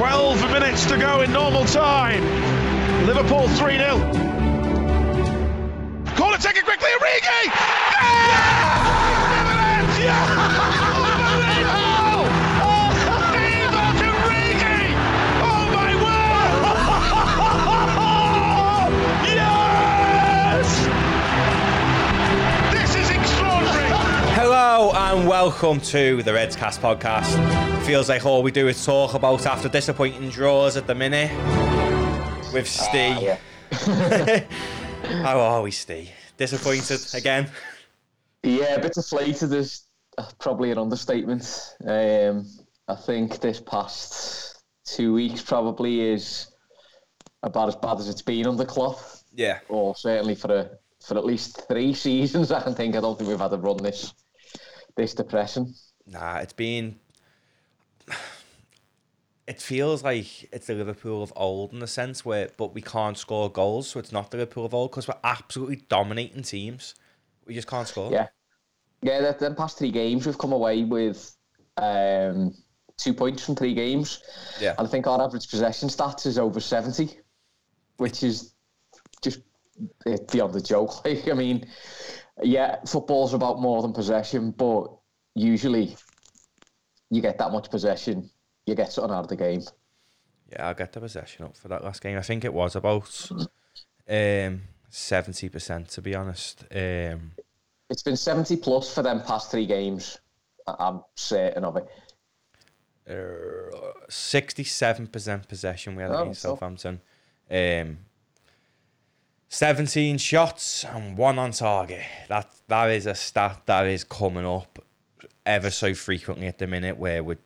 12 minutes to go in normal time. Liverpool 3 0. Hello and welcome to the Reds Cast podcast. Feels like all we do is talk about after disappointing draws at the minute with Steve. How are we, Steve? Disappointed again? Yeah, a bit deflated is uh, probably an understatement. Um, I think this past two weeks probably is about as bad as it's been under Klopp, Yeah. or certainly for a, for at least three seasons. I think I don't think we've had a run this this depressing. Nah, it's been. It feels like it's the Liverpool of old in a sense where, but we can't score goals, so it's not the Liverpool of old because we're absolutely dominating teams. We just can't score. Yeah, yeah. The, the past three games we've come away with um, two points from three games. Yeah. And I think our average possession stats is over 70, which is just beyond the joke. Like, I mean, yeah, football's about more than possession, but usually you get that much possession, you get something out of the game. Yeah, I'll get the possession up for that last game. I think it was about um seventy percent to be honest. Um It's been 70 plus for them past three games. I'm certain of it. sixty-seven percent possession we had Oh, against so- Southampton. Um seventeen shots and one on target. That that is a stat that is coming up ever so frequently at the minute where we're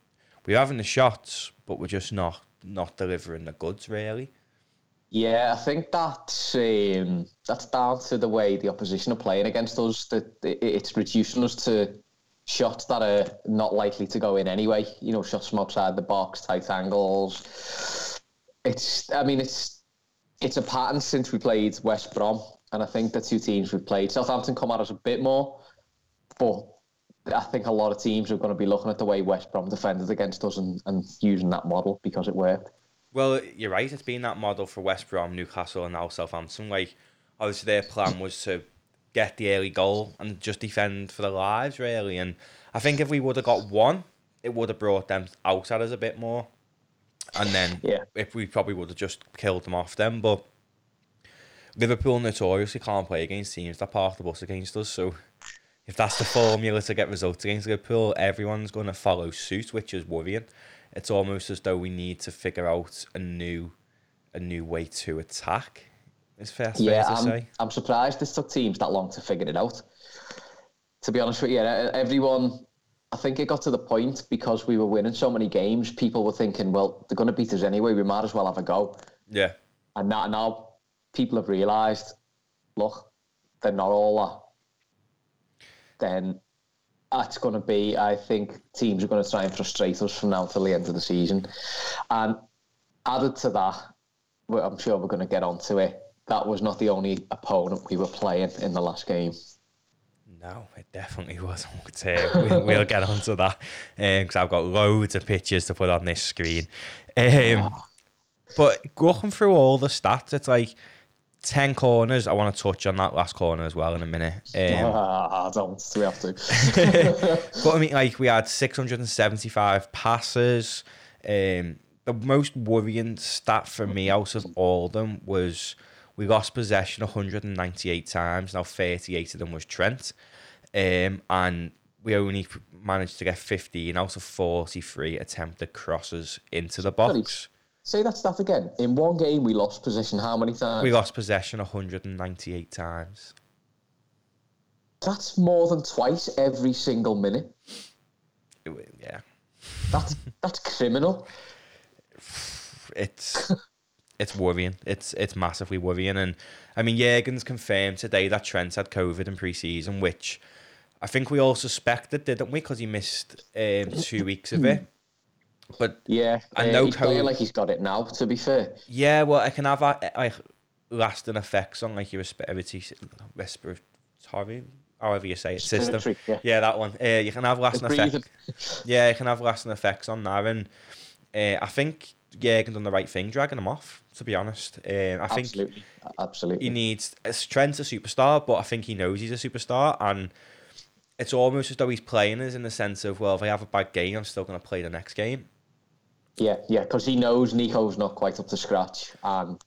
we're having the shots, but we're just not not delivering the goods really. Yeah, I think that's um, that's down to the way the opposition are playing against us. That it's reducing us to shots that are not likely to go in anyway. You know, shots from outside the box, tight angles. It's, I mean, it's it's a pattern since we played West Brom, and I think the two teams we've played, Southampton come at us a bit more, but I think a lot of teams are going to be looking at the way West Brom defended against us and, and using that model because it worked. Well, you're right. It's been that model for West Brom, Newcastle, and now Southampton. Like, obviously, their plan was to get the early goal and just defend for their lives, really. And I think if we would have got one, it would have brought them out at us a bit more. And then, Yeah. if we probably would have just killed them off then. But Liverpool notoriously can't play against teams that park the bus against us. So if that's the formula to get results against Liverpool, everyone's going to follow suit, which is worrying. It's almost as though we need to figure out a new, a new way to attack. It's fair, fair Yeah, to I'm, say. I'm surprised this took teams that long to figure it out. To be honest with you, everyone, I think it got to the point because we were winning so many games, people were thinking, well, they're going to beat us anyway, we might as well have a go. Yeah, And now, now people have realised, look, they're not all that. Then that's going to be, I think, teams are going to try and frustrate us from now till the end of the season. And added to that, I'm sure we're going to get onto it. That was not the only opponent we were playing in the last game. No, it definitely wasn't. Uh, we, we'll get onto that because I've got loads of pictures to put on this screen. Um, but going through all the stats, it's like 10 corners. I want to touch on that last corner as well in a minute. Um, Ah, don't we have to? But I mean, like we had 675 passes. Um, the most worrying stat for me out of all of them was we lost possession 198 times. Now 38 of them was Trent, um, and we only managed to get 15 out of 43 attempted crosses into the box. Say that stuff again. In one game, we lost possession how many times? We lost possession 198 times. That's more than twice every single minute. Yeah, That's that's criminal. it's it's worrying. It's it's massively worrying. And I mean, Jurgen's confirmed today that Trent had COVID in pre-season, which I think we all suspected, didn't we? Because he missed um, two weeks of it. But Yeah, I uh, know he's playing like he's got it now. To be fair, yeah, well, it can have uh, like lasting effects on like your respiratory, respiratory, however you say it, system. Respiratory, yeah. that one. Uh, you can have lasting effects. Yeah, it can have lasting effects on that, and uh, I think Jurgen done the right thing, dragging him off. To be honest, um, I think Absolutely, absolutely. he needs Trent's a superstar, but I think he knows he's a superstar, and it's almost as though he's playing us in the sense of, well, if I have a bad game, I'm still going to play the next game. Yeah, yeah, because he knows Nico's not quite up to scratch, and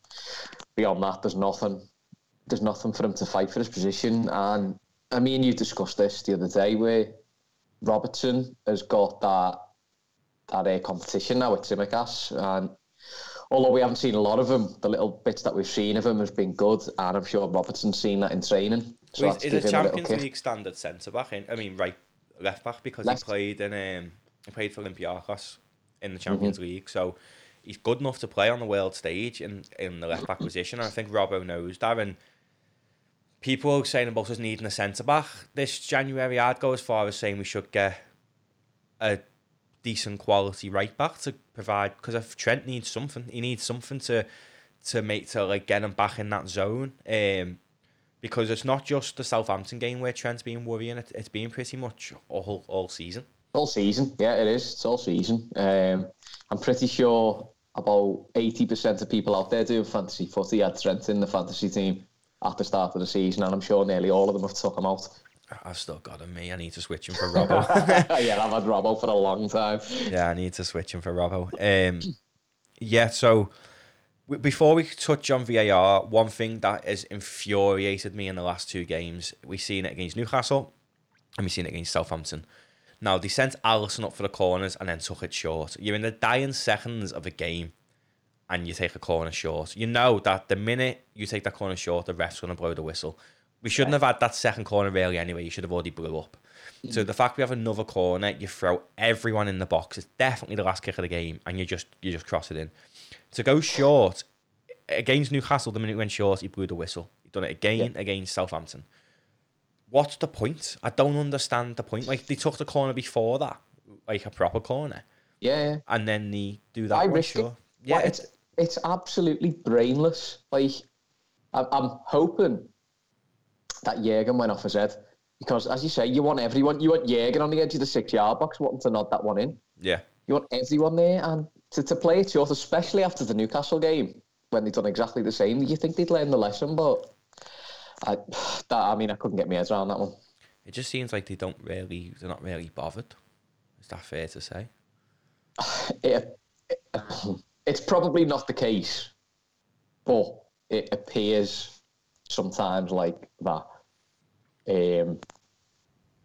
beyond that, there's nothing. There's nothing for him to fight for his position. And I mean, you discussed this the other day, where Robertson has got that that uh, competition now with Tsimikas, and although we haven't seen a lot of him, the little bits that we've seen of him has been good, and I'm sure Robertson's seen that in training. So Well, he's a given him little Champions kick. League standard centre back. In, I mean, right left back because Left. he played in um, he played for Olympiacos in Mm-hmm. the Champions League, so he's good enough to play on the world stage in in the left back position. And I think Robbo knows that. And people are saying about us needing a centre back this January. I'd go as far as saying we should get a decent quality right back to provide because if Trent needs something, he needs something to to make to like get him back in that zone. Um, because it's not just the Southampton game where Trent's been worrying. It, it's been pretty much all all season. All season, yeah, it is. It's all season. Um, I'm pretty sure about eighty percent of people out there doing fantasy footy had Trent in the fantasy team at the start of the season, and I'm sure nearly all of them have took him out. I've still got him. Me, I need to switch him for Robbo. yeah, I've had Robbo for a long time. yeah, I need to switch him for Robbo. Um, yeah. So w- before we touch on VAR, one thing that has infuriated me in the last two games, we've seen it against Newcastle, and we've seen it against Southampton. Now they sent Alisson up for the corners and then took it short. You're in the dying seconds of a game, and you take a corner short. You know that the minute you take that corner short, the ref's going to blow the whistle. We shouldn't have had that second corner really anyway. You should have already blew up. So mm. the fact we have another corner, you throw everyone in the box. It's definitely the last kick of the game, and you just you just cross it in. To go short against Newcastle, the minute we went short, he blew the whistle. He done it again against Southampton. What's the point? I don't understand the point. Like they took the corner before that, like a proper corner, Yeah, yeah. and then they do that. I one, sure. it. Yeah, Like, it's it's absolutely brainless. Like I'm, I'm hoping that Jurgen went off his head because, as you say, you want everyone. You want Jurgen on the edge of the six-yard box, wanting to nod that one in. yeah. You want everyone there, and to, to play it short, especially after the Newcastle game when they've done exactly the same. You think they'd learn the lesson, but I, that, I mean, I couldn't get my head around that one. It just seems like they don't really, they're not really bothered. Is that fair to say? it, it's probably not the case, but it appears sometimes like that. Um,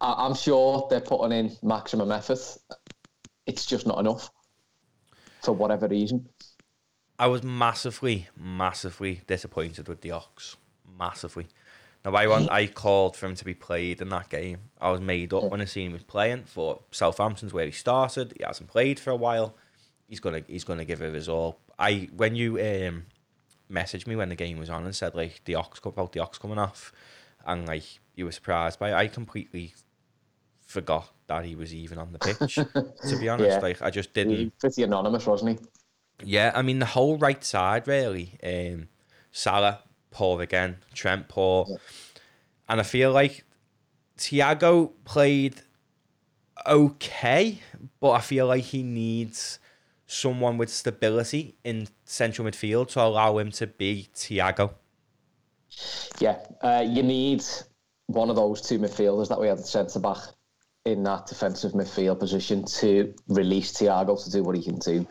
I, I'm sure they're putting in maximum effort. It's just not enough for whatever reason. I was massively, massively disappointed with the Ox. Massively. Now, I want, I called for him to be played in that game. I was made up when I seen him playing for Southampton's where he started. He hasn't played for a while. He's gonna, he's gonna give it his all. I when you um, messaged me when the game was on and said like the Ox about the Ox coming off, and like you were surprised by, it, I completely forgot that he was even on the pitch. to be honest, Yeah. like I just didn't. was pretty anonymous, wasn't he? Yeah, I mean the whole right side really. Um, Salah poor again, Trent poor, and I feel like Thiago played okay, but I feel like he needs someone with stability in central midfield to allow him to be Thiago. Yeah, uh, you need one of those two midfielders that we had at centre back in that defensive midfield position to release Thiago to do what he can do.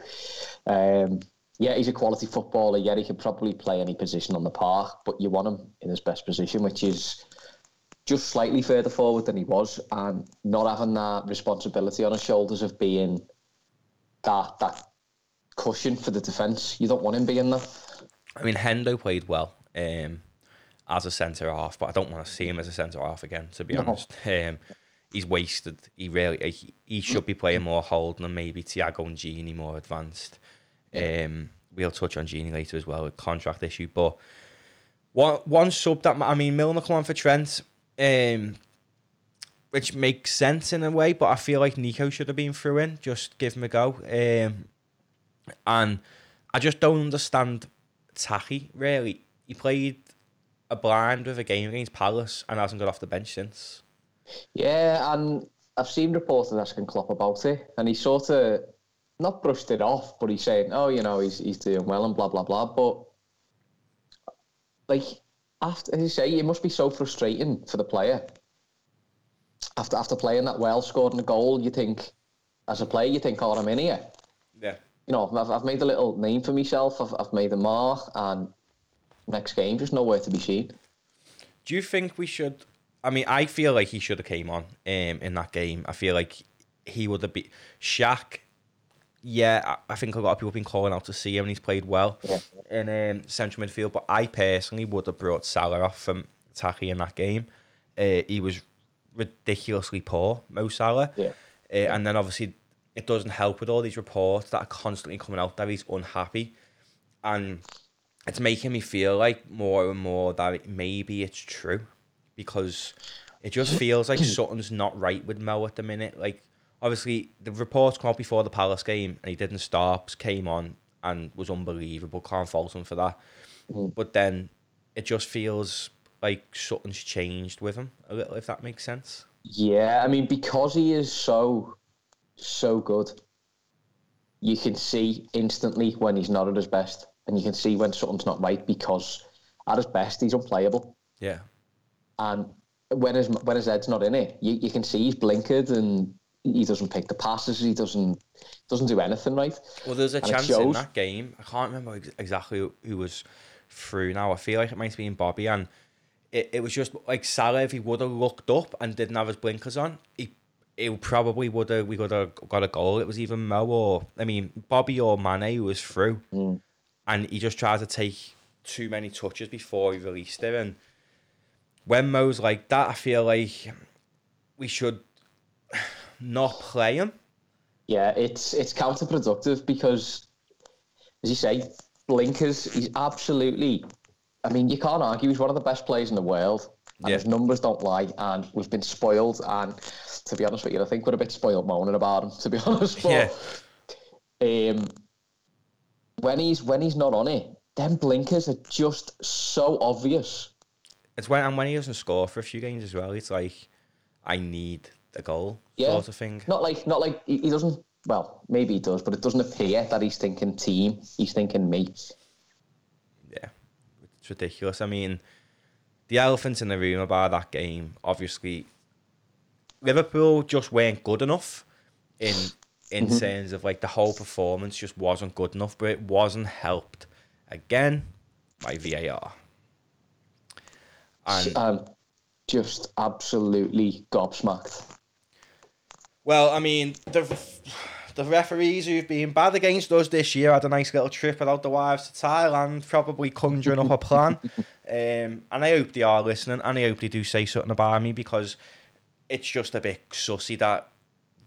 Um, yeah, he's a quality footballer. Yeah, he can probably play any position on the park, but you want him in his best position, which is just slightly further forward than he was, and not having that responsibility on his shoulders of being that that cushion for the defence. You don't want him being there. I mean, Hendo played well um, as a centre half, but I don't want to see him as a centre half again. To be No. honest, um, he's wasted. He really he, he should be playing more holding and maybe Thiago and Gini more advanced. Um, we'll touch on Gini later as well, a contract issue. But one one sub that I mean, Milner come on for Trent, um, which makes sense in a way. But I feel like Nico should have been through in. Just give him a go. Um, and I just don't understand Taki really. He played a blind with a game against Palace and hasn't got off the bench since. Yeah, and I've seen reporters asking Klopp about it, and he sort of not brushed it off, but he's saying, "Oh, you know, he's he's doing well and blah blah blah." But like after, as you say, it must be so frustrating for the player. After after playing that well, scoring a goal, you think, as a player, you think, "Oh, I'm in here." You know, I've, I've made a little name for myself. I've, I've made a mark, and next game, just nowhere to be seen. Do you think we should? I mean, I feel like he should have came on um, in that game. I feel like he would have been Shaq. Yeah, I I think a lot of people have been calling out to see him, and he's played well Yeah. in um, central midfield. But I personally would have brought Salah off from Taki in that game. Uh, he was ridiculously poor, Mo Salah. Yeah. Uh, and then obviously it doesn't help with all these reports that are constantly coming out that he's unhappy, and it's making me feel like more and more that maybe it's true, because it just feels like something's not right with Mo at the minute. Like obviously the reports come out before the Palace game and he didn't stop, came on and was unbelievable. Can't fault him for that. Mm. But then it just feels like something's changed with him a little, if that makes sense. Yeah, I mean, because he is so, so good, you can see instantly when he's not at his best, and you can see when something's not right because at his best he's unplayable, Yeah. and when his when his head's not in it, you, you can see he's blinkered and he doesn't pick the passes, he doesn't doesn't do anything right. Well, there's a And chance in that game. I can't remember ex- exactly who, who was through now. I feel like it might have been Bobby, and it, it was just like Salah. If he would have looked up and didn't have his blinkers on, he he probably would have. We would have got a goal. It was even Mo or I mean Bobby or Mane who was through, mm. and he just tried to take too many touches before he released it. And when Mo's like that, I feel like we should not play him. Yeah, it's it's counterproductive because, as you say, blinkers. He's absolutely. I mean, you can't argue. He's one of the best players in the world, and Yeah. his numbers don't lie. And we've been spoiled. And to be honest with you, I think we're a bit spoiled moaning about him. To be honest, but um, when he's when he's not on it, them blinkers are just so obvious. It's when and when he doesn't score for a few games as well. It's like I need a goal Yeah. sort of thing. Not like not like he, he doesn't. Well, maybe he does, but it doesn't appear that he's thinking team. He's thinking me. Yeah, it's ridiculous. I mean, the elephant in the room about that game, obviously, Liverpool just weren't good enough in in terms of like the whole performance just wasn't good enough, but it wasn't helped again by VAR. And um, just absolutely gobsmacked. Well, I mean, the the referees who've been bad against us this year had a nice little trip without the wives to Thailand, probably conjuring up a plan. Um, and I hope they are listening, and I hope they do say something about me because it's just a bit sussy that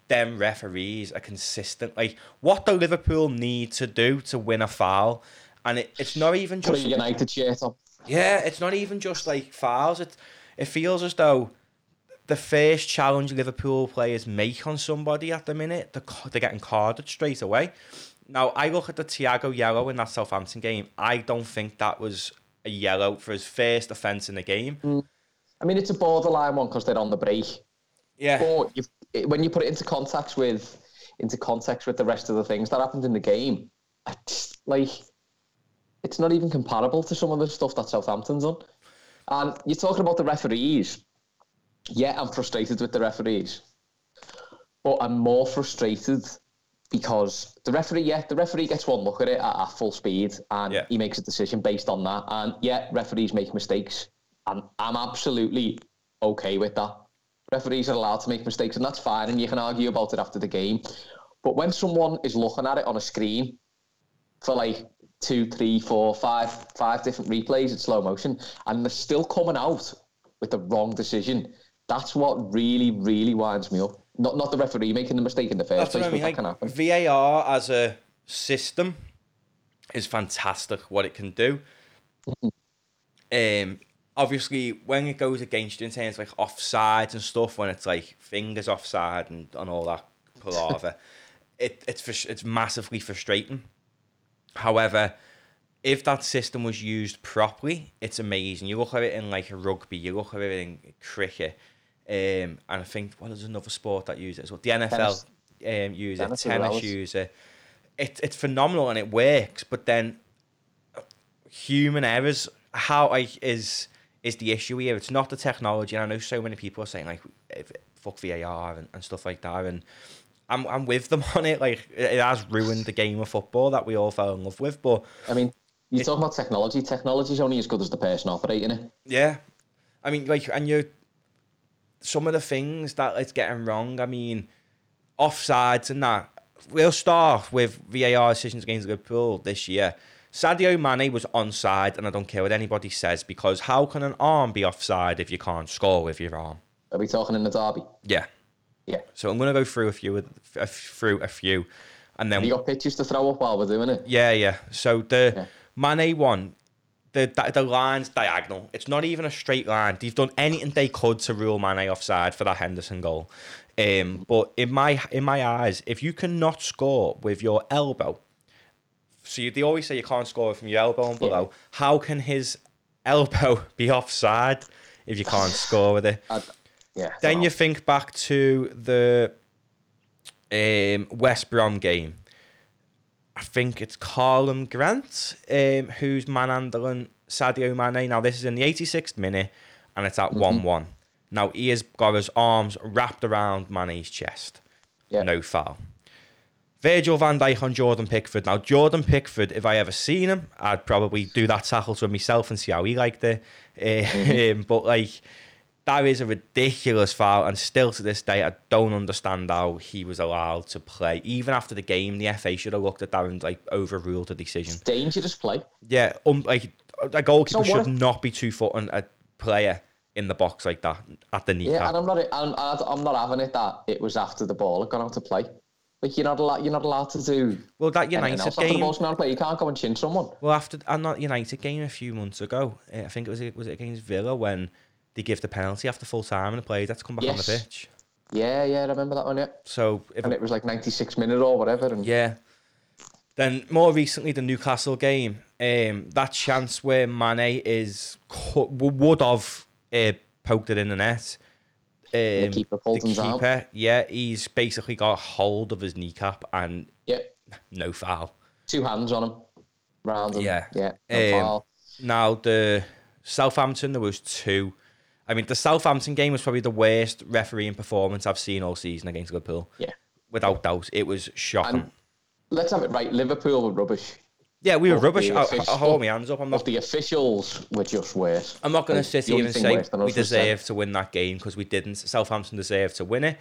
them referees are consistent. Like, what do Liverpool need to do to win a foul? And it, it's not even Put a just United shirt on. yeah, it's not even just like fouls. It it feels as though the first challenge Liverpool players make on somebody at the minute, they're, they're getting carded straight away. Now, I look at the Thiago yellow in that Southampton game. I don't think that was a yellow for his first offence in the game. Mm. I mean, it's a borderline one because they're on the break. Yeah. But you've, when you put it into context with into context with the rest of the things that happened in the game, it's like it's not even comparable to some of the stuff that Southampton's done. And you're talking about the referees. Yeah, I'm frustrated with the referees, but I'm more frustrated because the referee, yeah, the referee gets one look at it at, at full speed and Yeah. he makes a decision based on that. And yeah, referees make mistakes, and I'm absolutely okay with that. Referees are allowed to make mistakes, and that's fine, and you can argue about it after the game. But when someone is looking at it on a screen for like two, three, four, five, five different replays in slow motion, and they're still coming out with the wrong decision, that's what really, really winds me up. Not not the referee making the mistake in the first That's place, what I mean. but Like, that can happen. VAR as a system is fantastic. What it can do. Um, obviously, when it goes against you in terms of like offsides and stuff, when it's like fingers offside and, and all that palaver, it it's it's massively frustrating. However, if that system was used properly, it's amazing. You look at it in like rugby, you look at it in cricket, um, and I think what is another sport that uses it as well? The NFL Tennis. um, use it, Tennis well use it. it, it's phenomenal and it works, but then human errors, how I is is the issue here. It's not the technology. And I know so many people are saying like, if, fuck VAR and, and stuff like that. And I'm I'm with them on it. Like it has ruined the game of football that we all fell in love with. But I mean, you talk about technology. Technology is only as good as the person operating it. yeah, I mean like and you some of the things that it's getting wrong. I mean, offsides and that. We'll start with VAR decisions against Liverpool this year. Sadio Mane was onside, and I don't care what anybody says because how can an arm be offside if you can't score with your arm? Are we talking in the derby? Yeah. Yeah. So I'm gonna go through a few, a, through a few, and then Have you got pictures to throw up while we're doing it? yeah, yeah. So the Yeah. Mane one, the, the the line's diagonal. It's not even a straight line. They've done anything they could to rule Mane offside for that Henderson goal. Um, but in my in my eyes, if you cannot score with your elbow, so you, they always say you can't score from your elbow and below. How can his elbow be offside if you can't score with it? I'd- yeah. Then you think back to the um, West Brom game. I think it's Karlan Grant um, who's manhandling Sadio Mane. Now, this is in the 86th minute and it's at 1 1. Now, he has got his arms wrapped around Mane's chest. Yeah. No foul. Virgil van Dijk on Jordan Pickford. Now, Jordan Pickford, if I ever seen him, I'd probably do that tackle to myself and see how he liked it. Um, but, like, that is a ridiculous foul. And still to this day, I don't understand how he was allowed to play. Even after the game, the FA should have looked at that and, like, overruled the decision. dangerous play. Yeah, um, like, a goalkeeper So should if- not be two footing a player in the box like that at the knee. Yeah, and I'm not. I'm, I'm not having it that it was after the ball had gone out to play. Like you're not allowed. You're not allowed to do. well, that United else after the game. out to play. You can't go and chin someone. Well, after a not United game a few months ago, I think it was was it against Villa when they give the penalty after full time and the players had to come back on the pitch. Yeah, yeah, I remember that one. Yeah, So if and it was like 96 minute or whatever. And yeah, then more recently the Newcastle game, um, that chance where Mane is would have uh, poked it in the net. Um, keeper pulled the him down. keeper, yeah, he's basically got hold of his kneecap and yeah, no foul. two hands on him, round him. Yeah. yeah. no Um, foul. Now the Southampton, there was two. I mean, the Southampton game was probably the worst refereeing performance I've seen all season against Liverpool. Yeah. Without doubt, it was shocking. And let's have it right. Liverpool were rubbish, yeah, we were rubbish. I, offic- I hold my hands up. I'm but not. the officials were just worse. I'm not going to sit here and say we deserve to win that game because we didn't. Southampton deserved to win it.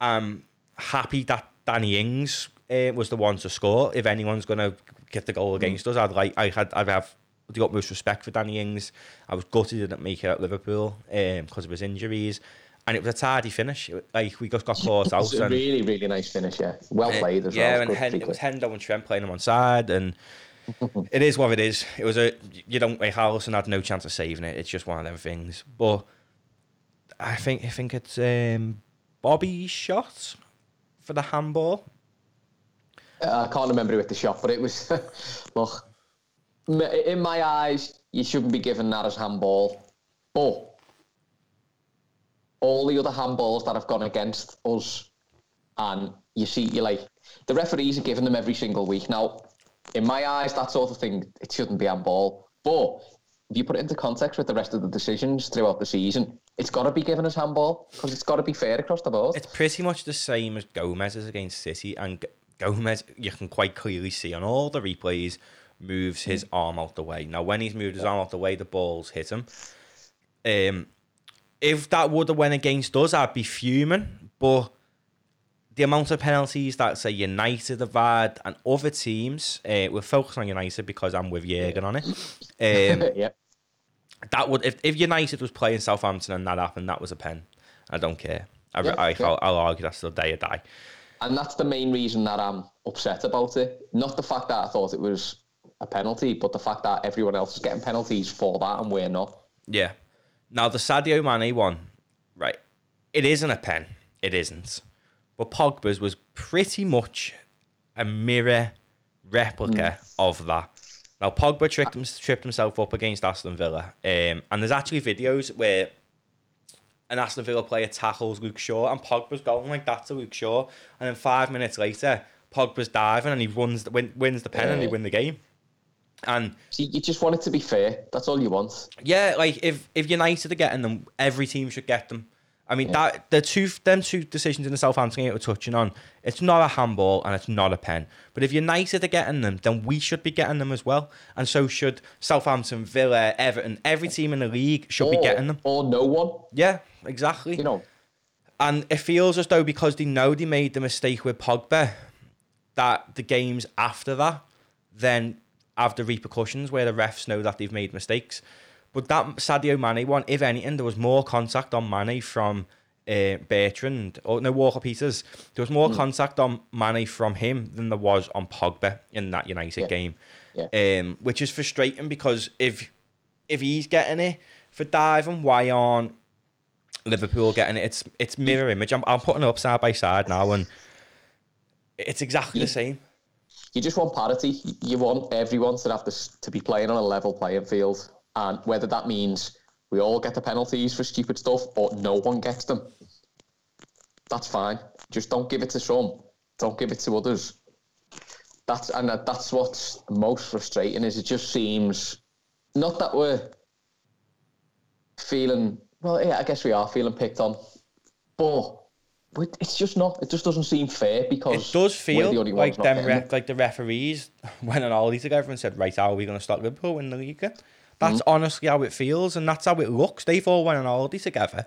I'm happy that Danny Ings uh, was the one to score. If anyone's going to get the Mm. goal against us, I'd like. I had. I'd have the utmost respect for Danny Ings. I was gutted he didn't make it at Liverpool because of his injuries, and it was a tardy finish. It- Like we just got caught It out. was a and, really, really nice finish. Yeah, well uh, played as yeah, well. and Hen- it was. Hendo and Trent playing him on side, and it is what it is. It was a you don't like Alisson had no chance of saving it. It's just one of them things. But I think I think it's um, Bobby's shot for the handball. Uh, I can't remember who hit the shot, but it was look. In my eyes, you shouldn't be given that as handball. But all the other handballs that have gone against us, and you see, you like the referees are giving them every single week. Now, in my eyes, that sort of thing, it shouldn't be handball. But if you put it into context with the rest of the decisions throughout the season, it's got to be given as handball because it's got to be fair across the board. It's pretty much the same as Gomez's against City, and Gomez you can quite clearly see on all the replays moves his arm out the way. Now, when he's moved his arm out the way, the balls hit him. Um, if that would have went against us, I'd be fuming. But the amount of penalties that say United have had and other teams, uh, we're focused on United because I'm with Jurgen on it. Um, yeah. that would if, if United was playing Southampton and that happened, that was a pen. I don't care. I, Yeah, I, yeah. I'll, I'll argue that's still day or die. And that's the main reason that I'm upset about it. Not the fact that I thought it was a penalty, but the fact that everyone else is getting penalties for that and we're not. Yeah. Now the Sadio Mane one, right? It isn't a pen. It isn't. But Pogba's was pretty much a mirror replica of that. Now Pogba tricked him, tripped himself up against Aston Villa, um, and there's actually videos where an Aston Villa player tackles Luke Shaw, and Pogba's going like that to Luke Shaw, and then five minutes later, Pogba's diving and he runs win, wins the pen and he win the game. And See, you just want it to be fair. That's all you want. yeah, like if if United are getting them, every team should get them. I mean that the two them two decisions in the Southampton game we're touching on. It's not a handball and it's not a pen. But if United are getting them, then we should be getting them as well. And so should Southampton, Villa, Everton. Every team in the league should be getting them. Or no one. Yeah, exactly. You know, And it feels as though because they know they made the mistake with Pogba, that the games after that then have the repercussions where the refs know that they've made mistakes. But that Sadio Mane one, if anything, there was more contact on Mane from uh, Bertrand or no Walker Peters. There was more contact on Mane from him than there was on Pogba in that United Yeah. game. Yeah. Um, which is frustrating because if if he's getting it for diving, why aren't Liverpool getting it? It's it's mirror image. I'm, I'm putting it up side by side now, and it's exactly the same. You just want parity. You want everyone to have this to be playing on a level playing field, and whether that means we all get the penalties for stupid stuff or no one gets them, that's fine. Just don't give it to some. Don't give it to others. That's and that's what's most frustrating. Is it just seems not that we're feeling well. Yeah, I guess we are feeling picked on, but. But It's just not. It just doesn't seem fair because It does feel the only like them like the referees went on holiday together and said, "Right, how are we going to stop Liverpool in the league?" That's Mm-hmm. honestly how it feels, and that's how it looks. They've all went on holiday together,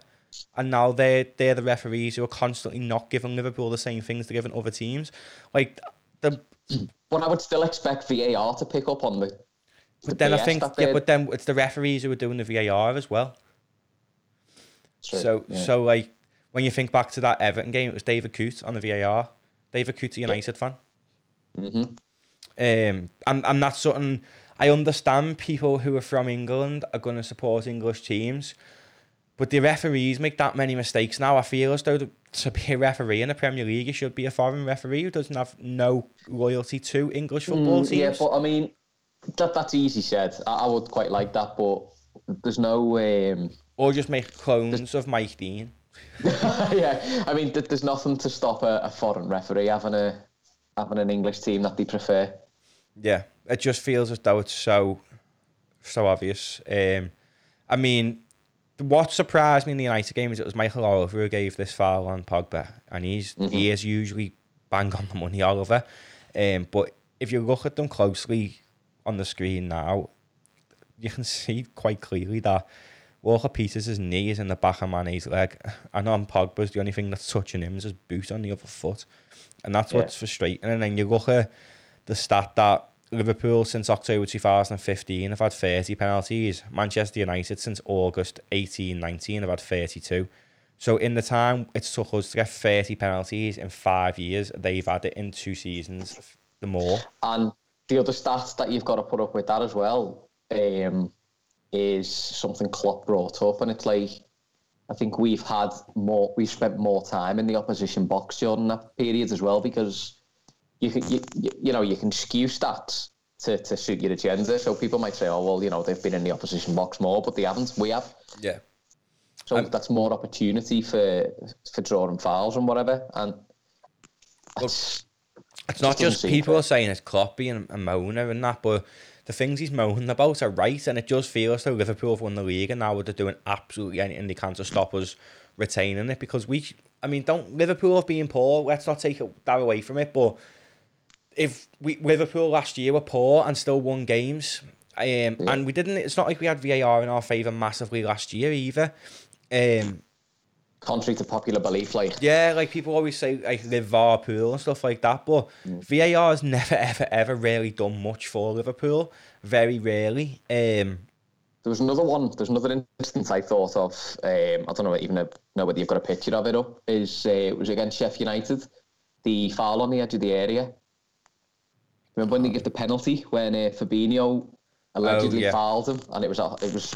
and now they're they're the referees who are constantly not giving Liverpool the same things they're giving other teams. Like the But I would still expect VAR to pick up on the. the But then I think, yeah, but then it's the referees who are doing the VAR as well. True, So, yeah. so like when you think back to that Everton game, it was David Coote on the VAR. David Coote, a United fan. Mhm. Um, and and that's something I understand. People who are from England are going to support English teams, but the referees make that many mistakes now. I feel as though to, to be a referee in the Premier League, you should be a foreign referee who doesn't have no loyalty to English football Mm, teams. yeah, but I mean, that that's easy said. I, I would quite like that, but there's no. Um, or just make clones of Mike Dean. yeah, I mean, there's nothing to stop a, a foreign referee having a having an English team that they prefer. Yeah, it just feels as though it's so, so obvious. Um, I mean, what surprised me in the United game is it was Michael Oliver who gave this foul on Pogba, and he's he is usually bang on the money, Oliver. Um, but if you look at them closely on the screen now, you can see quite clearly that Walker Peters' knee is in the back of Mane's leg, and on Pogba's the only thing that's touching him is his boot on the other foot, and that's Yeah. what's frustrating. And then you look at the stat that Liverpool since October 2015 have had 30 penalties. Manchester United since August 18 19 have had 32. So in the time it's took us to get 30 penalties in five years, they've had it in two seasons, the more. And the other stats that you've got to put up with that as well um, is something Klopp brought up, and it's like I think we've had more, we've spent more time in the opposition box during that period as well because you can, you, you, know, you can skew stats to, to suit your agenda. So people might say, oh well, you know, they've been in the opposition box more, but they haven't. We have. Yeah. So Um, that's more opportunity for for drawing fouls and whatever. And that's, It's not just people are saying it's Klopp being a moaner and that, but the things he's moaning about are right, and it does feel as though Liverpool have won the league, and now they're doing absolutely anything they can to stop us retaining it because we, I mean, don't Liverpool have been poor. Let's not take that away from it, but if we Liverpool last year were poor and still won games, um, and we didn't. It's not like we had VAR in our favour massively last year either. Um, contrary to popular belief, like yeah, like people always say, like Liverpool and stuff like that, but VAR has never, ever, ever really done much for Liverpool. Very rarely. Um, There was another one. There's another instance I thought of. Um, I don't know even know whether you've got a picture of it up. Is uh, it was against Sheffield United, the foul on the edge of the area. Remember when they give the penalty when uh, Fabinho allegedly yeah. fouled him, and it was a- it was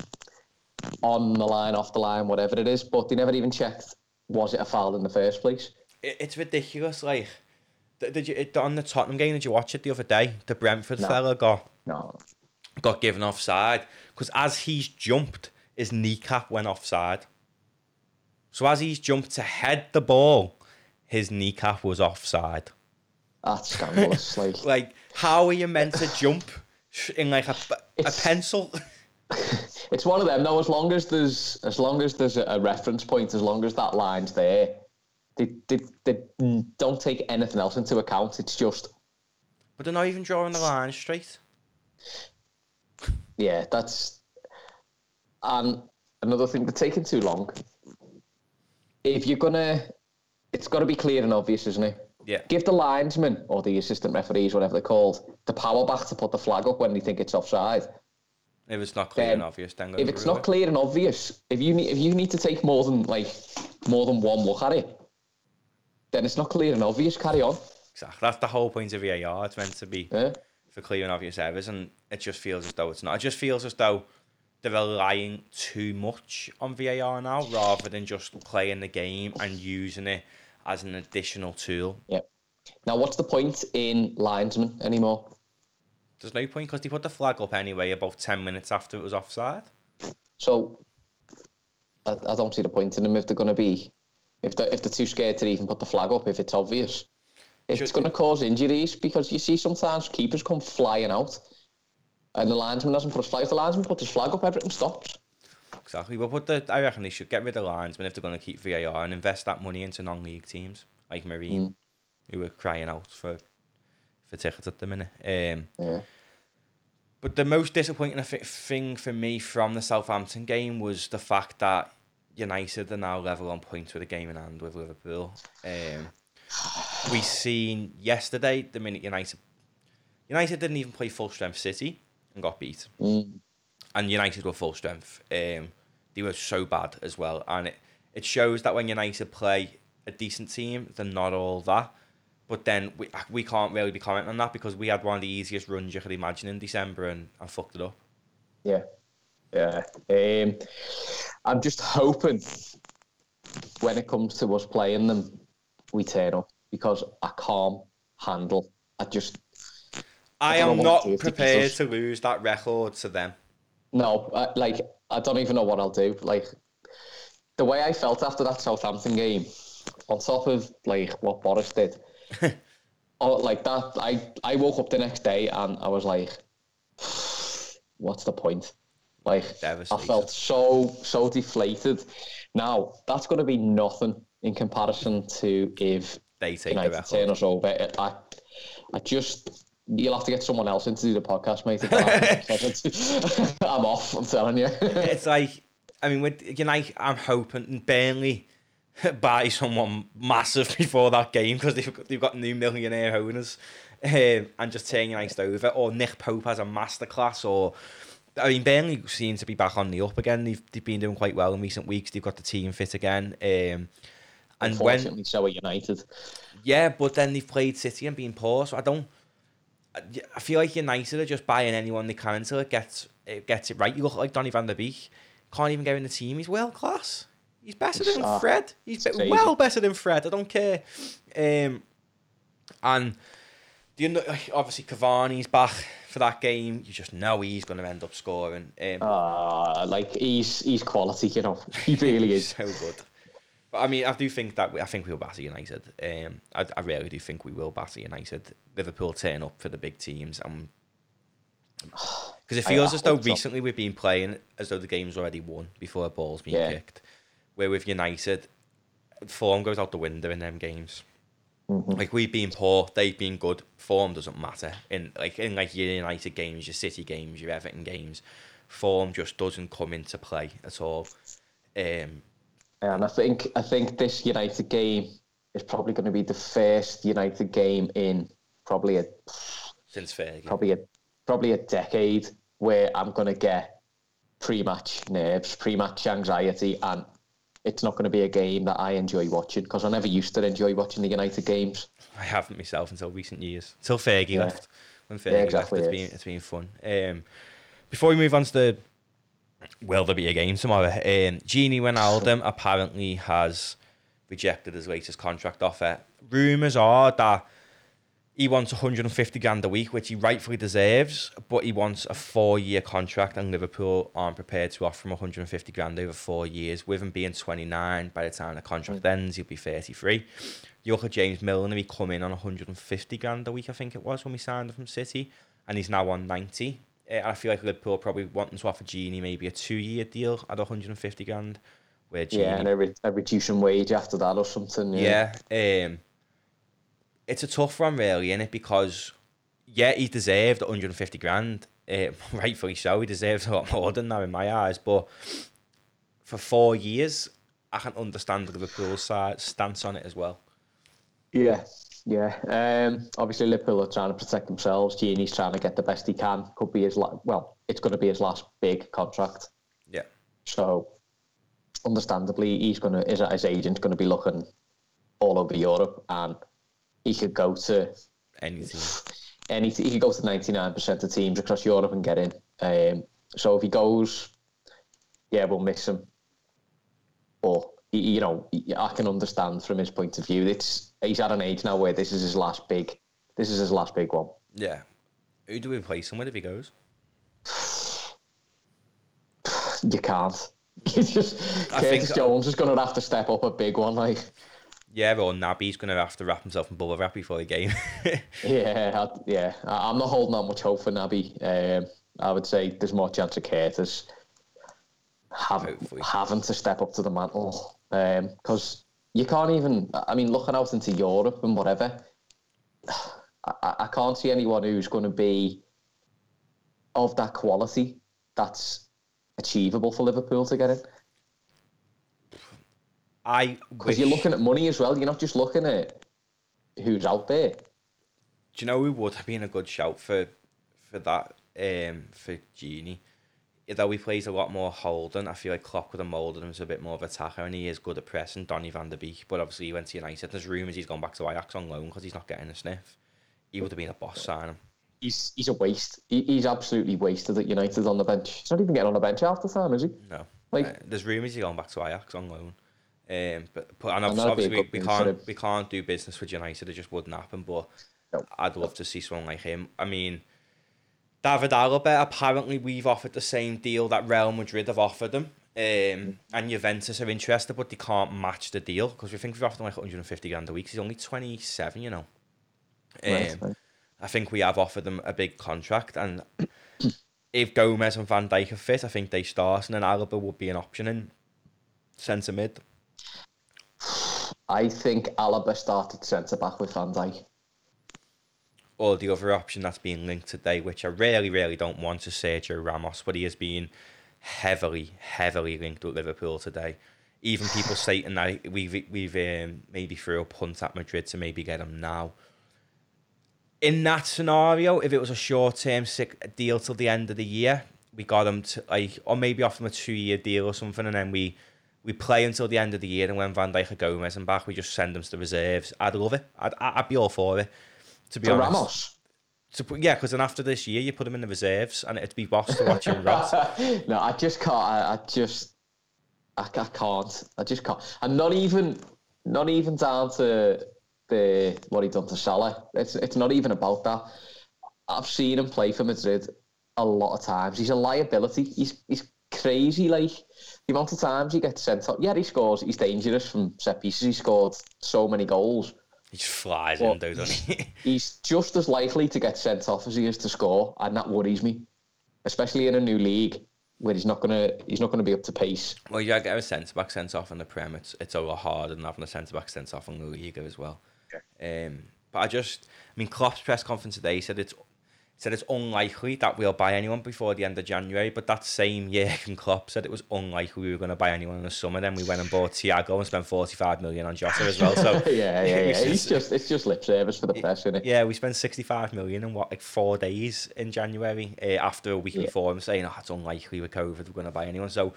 on the line, off the line, whatever it is. But they never even checked was it a foul in the first place. it's ridiculous. Like, did, you it, on the Tottenham game? Did you watch it the other day? The Brentford No. fella got No, got given offside because as he's jumped, his kneecap went offside. So as he's jumped to head the ball, his kneecap was offside. That's scandalous. like, Like, how are you meant to jump in like a, a pencil? it's one of them. though. as long as there's as long as there's a, reference point, as long as that line's there, they, they they don't take anything else into account. It's just But they're not even drawing the line straight. yeah, that's and another thing. They're taking too long. If you're gonna, it's got to be clear and obvious, isn't it? Yeah. Give the linesman or the assistant referees, whatever they're called, the power back to put the flag up when they think it's offside. If it's not clear Then, and obvious, then go if it's not it. clear and obvious, if you need if you need to take more than like more than one look at it, then it's not clear and obvious. Carry on. Exactly. That's the whole point of VAR. It's meant to be Yeah. for clear and obvious errors, and it just feels as though it's not. It just feels as though they're relying too much on VAR now, rather than just playing the game and using it as an additional tool. Yeah. Now, what's the point in linesman anymore? There's no point because they put the flag up anyway about ten minutes after it was offside. So, I, I don't see the point in them if they're going to be, if they're, if they're too scared to even put the flag up if it's obvious. It's Should- going to cause injuries because you see sometimes keepers come flying out and the linesman doesn't put his flag. If the linesman puts his flag up, everything stops. Exactly. Well, but the, I reckon they should get rid of linesmen if they're going to keep VAR and invest that money into non-league teams like Marine, mm. who are crying out for for tickets at the minute. Um, Yeah. But the most disappointing thi- thing for me from the Southampton game was the fact that United are now level on points with a game in hand with Liverpool. Um, we seen yesterday the minute United United didn't even play full strength City and got beat, Mm. and United were full strength. Um, they were so bad as well, and it it shows that when United play a decent team, they're not all that. But then we we can't really be commenting on that because we had one of the easiest runs you could imagine in December and I fucked it up. Yeah. Yeah. Um, I'm just hoping when it comes to us playing them, we turn up because I can't handle. I just I don't am not to do if they prepared to lose that record to them. no, I, like I don't even know what I'll do. Like the way I felt after that Southampton game, on top of like what Boris did, oh, like that. I I woke up the next day and I was like, what's the point? Like I felt so so deflated. Now that's going to be nothing in comparison to if They take the record. turn us over. I, I just you'll have to get someone else in to do the podcast, mate. if that happens. I'm off. I'm telling you. it's like I mean with United I'm hoping Burnley buy someone massive before that game because they've, got- they've got new millionaire owners um, and just turn United over or Nick Pope has a masterclass or I mean Burnley seem to be back on the up again they've, they've been doing quite well in recent weeks they've got the team fit again um, and when so are United. Yeah, but then they've played City and been poor, so I don't. I- I feel like United are just buying anyone they can until it gets it gets it right. You look like Donny van der Beek, can't even get in the team. He's world class. He's better than Fred. He's be- well better than Fred. I don't care. Um, and the obviously Cavani's back for that game. You just know he's going to end up scoring. Um, Uh, like he's he's quality, you know. He really is. so good. But I mean, I do think that we, I think we'll batter United. Um, I, I really do think we will batter United. Liverpool turn up for the big teams, and because it feels I as though hope so. recently we've been playing as though the game's already won before a ball's been Yeah. kicked. Where with United, form goes out the window in them games. Mm-hmm. Like we've been poor, they've been good. Form doesn't matter in like in like your United games, your City games, your Everton games. Form just doesn't come into play at all. Um, And I think I think this United game is probably going to be the first United game in probably a since Fergie. probably a probably a decade where I'm going to get pre-match nerves, pre-match anxiety, and it's not going to be a game that I enjoy watching because I never used to enjoy watching the United games. I haven't myself until recent years. Until Fergie Yeah. left. When Fergie exactly, left, it's yeah. been it's been fun. Um, before we move on to the will there be a game tomorrow? Um, Gini Wijnaldum apparently has rejected his latest contract offer. Rumours are that he wants 150 grand a week, which he rightfully deserves, but he wants a four-year contract, and Liverpool aren't prepared to offer him 150 grand over four years. With him being 29, by the time the contract ends, he'll be 33. You look at James Milner, he come in on 150 grand a week, I think it was, when we signed him from City, and he's now on 90. Uh, I feel like Liverpool probably wanting to offer Gini maybe a two-year deal at 150 grand. Where Gini, Yeah, and a, re- a reducing wage after that or something. Yeah. yeah, um, it's a tough one really, in it because yeah, he deserved 150 grand, uh, rightfully so. He deserves a lot more than that in my eyes, but for four years, I can understand Liverpool's side stance on it as well. Yeah, yeah. Um, obviously, Liverpool are trying to protect themselves. Gini's trying to get the best he can. Could be his la- well, it's going to be his last big contract. Yeah, So, understandably, he's going to his, his agent's going to be looking all over Europe, and he could go to anything. any. He could go to ninety nine percent of teams across Europe and get in. Um, so if he goes, yeah, we'll miss him. But you know, I can understand from his point of view. It's he's at an age now where this is his last big. This is his last big one. Yeah. Who do we replace him with if he goes? You can't. You just I Curtis think- Jones is going to have to step up a big one. Like, Yeah, or Naby's going to have to wrap himself in bubble wrap before the game. yeah, I, yeah. I, I'm not holding out much hope for Naby. Um, I would say there's more chance of Curtis have, having to step up to the mantle because you can't even. I mean, looking out into Europe and whatever, I, I- I can't see anyone who's going to be of that quality that's achievable for Liverpool to get in. I Because you're looking at money as well. You're not just looking at who's out there. Do you know who would have been a good shout for for that um, for Gini? Though he plays a lot more holding, I feel like Klopp would have moulded him as a bit more of a attacker, and he is good at pressing. Donny van de Beek, but obviously he went to United. There's rumours he's gone back to Ajax on loan because he's not getting a sniff. He would have been a boss signing. He's he's a waste. He, he's absolutely wasted at United on the bench. He's not even getting on the bench half the time, is he? No, Like- Uh, there's rumours he's gone back to Ajax on loan. Um, but, but and And obviously, that'd be a obviously we, we move for him. can't we can't do business with United. It just wouldn't happen. But No. I'd love to see someone like him. I mean, David Alaba. Apparently, we've offered the same deal that Real Madrid have offered him. Um, and Juventus are interested, but they can't match the deal because we think we've offered him like 150 grand a week. He's only 27, you know. Right, Um, right. I think we have offered them a big contract, and if Gomez and Van Dijk are fit, I think they start, and then Alaba would be an option in centre mid. I think Alaba started centre back with Van Dijk. Or the other option that's being linked today, which I really, really don't want, to is Sergio Ramos, but he has been heavily, heavily linked with Liverpool today. Even people stating that we've we've um, maybe threw a punt at Madrid to maybe get him now. In that scenario, if it was a short term sick deal till the end of the year, we got him to like, or maybe offer him a two year deal or something, and then we we play until the end of the year, and when Van Dijk or Gomez and back, we just send them to the reserves. I'd love it. I'd I'd be all for it. To be For honest, Ramos. to put, yeah, because then after this year, you put him in the reserves, and it'd be boss to watch him rot. no, I just can't. I, I just, I, I can't. I just can't. And not even, not even down to the what he done to Salah. It's it's not even about that. I've seen him play for Madrid a lot of times. He's a liability. He's he's crazy. Like the amount of times he gets sent off. Yeah, he scores. He's dangerous from set pieces. He scored so many goals. He just flies Well- in, though, doesn't he? He's just as likely to get sent off as he is to score, and that worries me, especially in a new league where he's not gonna he's not gonna be up to pace. well, yeah, get a centre back sent off in the Prem. It's, it's a lot harder than having a centre back sent off in the Liga as well. Um, but I just, I mean, Klopp's press conference today he said it's said it's unlikely that we'll buy anyone before the end of January. But that same year, Klopp said it was unlikely we were going to buy anyone in the summer. Then we went and bought Thiago and spent forty five million on Jota as well. So yeah, yeah, yeah. it's It's just- it's just lip service for the press, isn't it? Yeah, we spent 65 million in what, like four days in January uh, after a week Yeah. before him saying, oh, it's unlikely with COVID we're going to buy anyone. So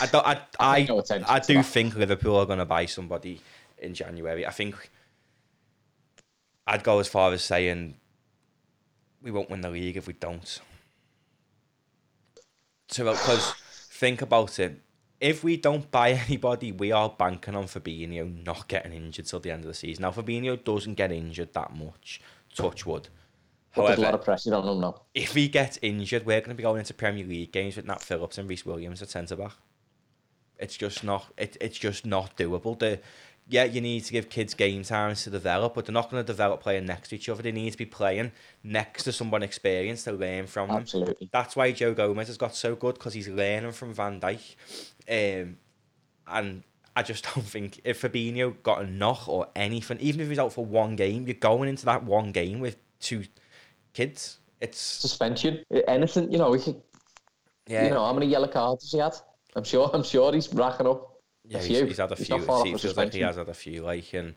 I, don't, I, I, no I do that. think Liverpool are going to buy somebody in January. I think I'd go as far as saying we won't win the league if we don't. So, because think about it. If we don't buy anybody, we are banking on Fabinho not getting injured till the end of the season. Now, Fabinho doesn't get injured that much, touch wood. There's a lot of pressure on him now. if he gets injured, we're going to be going into Premier League games with Nat Phillips and Rhys Williams at centre back. It's just not. It, it's just not doable. The yeah, you need to give kids game times to develop, but they're not going to develop playing next to each other. They need to be playing next to someone experienced to learn from them. Absolutely. That's why Joe Gomez has got so good because he's learning from Van Dijk. Um, and I just don't think if Fabinho got a knock or anything, even if he's out for one game, you're going into that one game with two kids. It's Suspension, anything, you know, could, yeah, you know, how many yellow cards has he had? I'm sure, I'm sure he's racking up yeah. He's, he's had a He's few. not far off It feels like he has had a few. Like and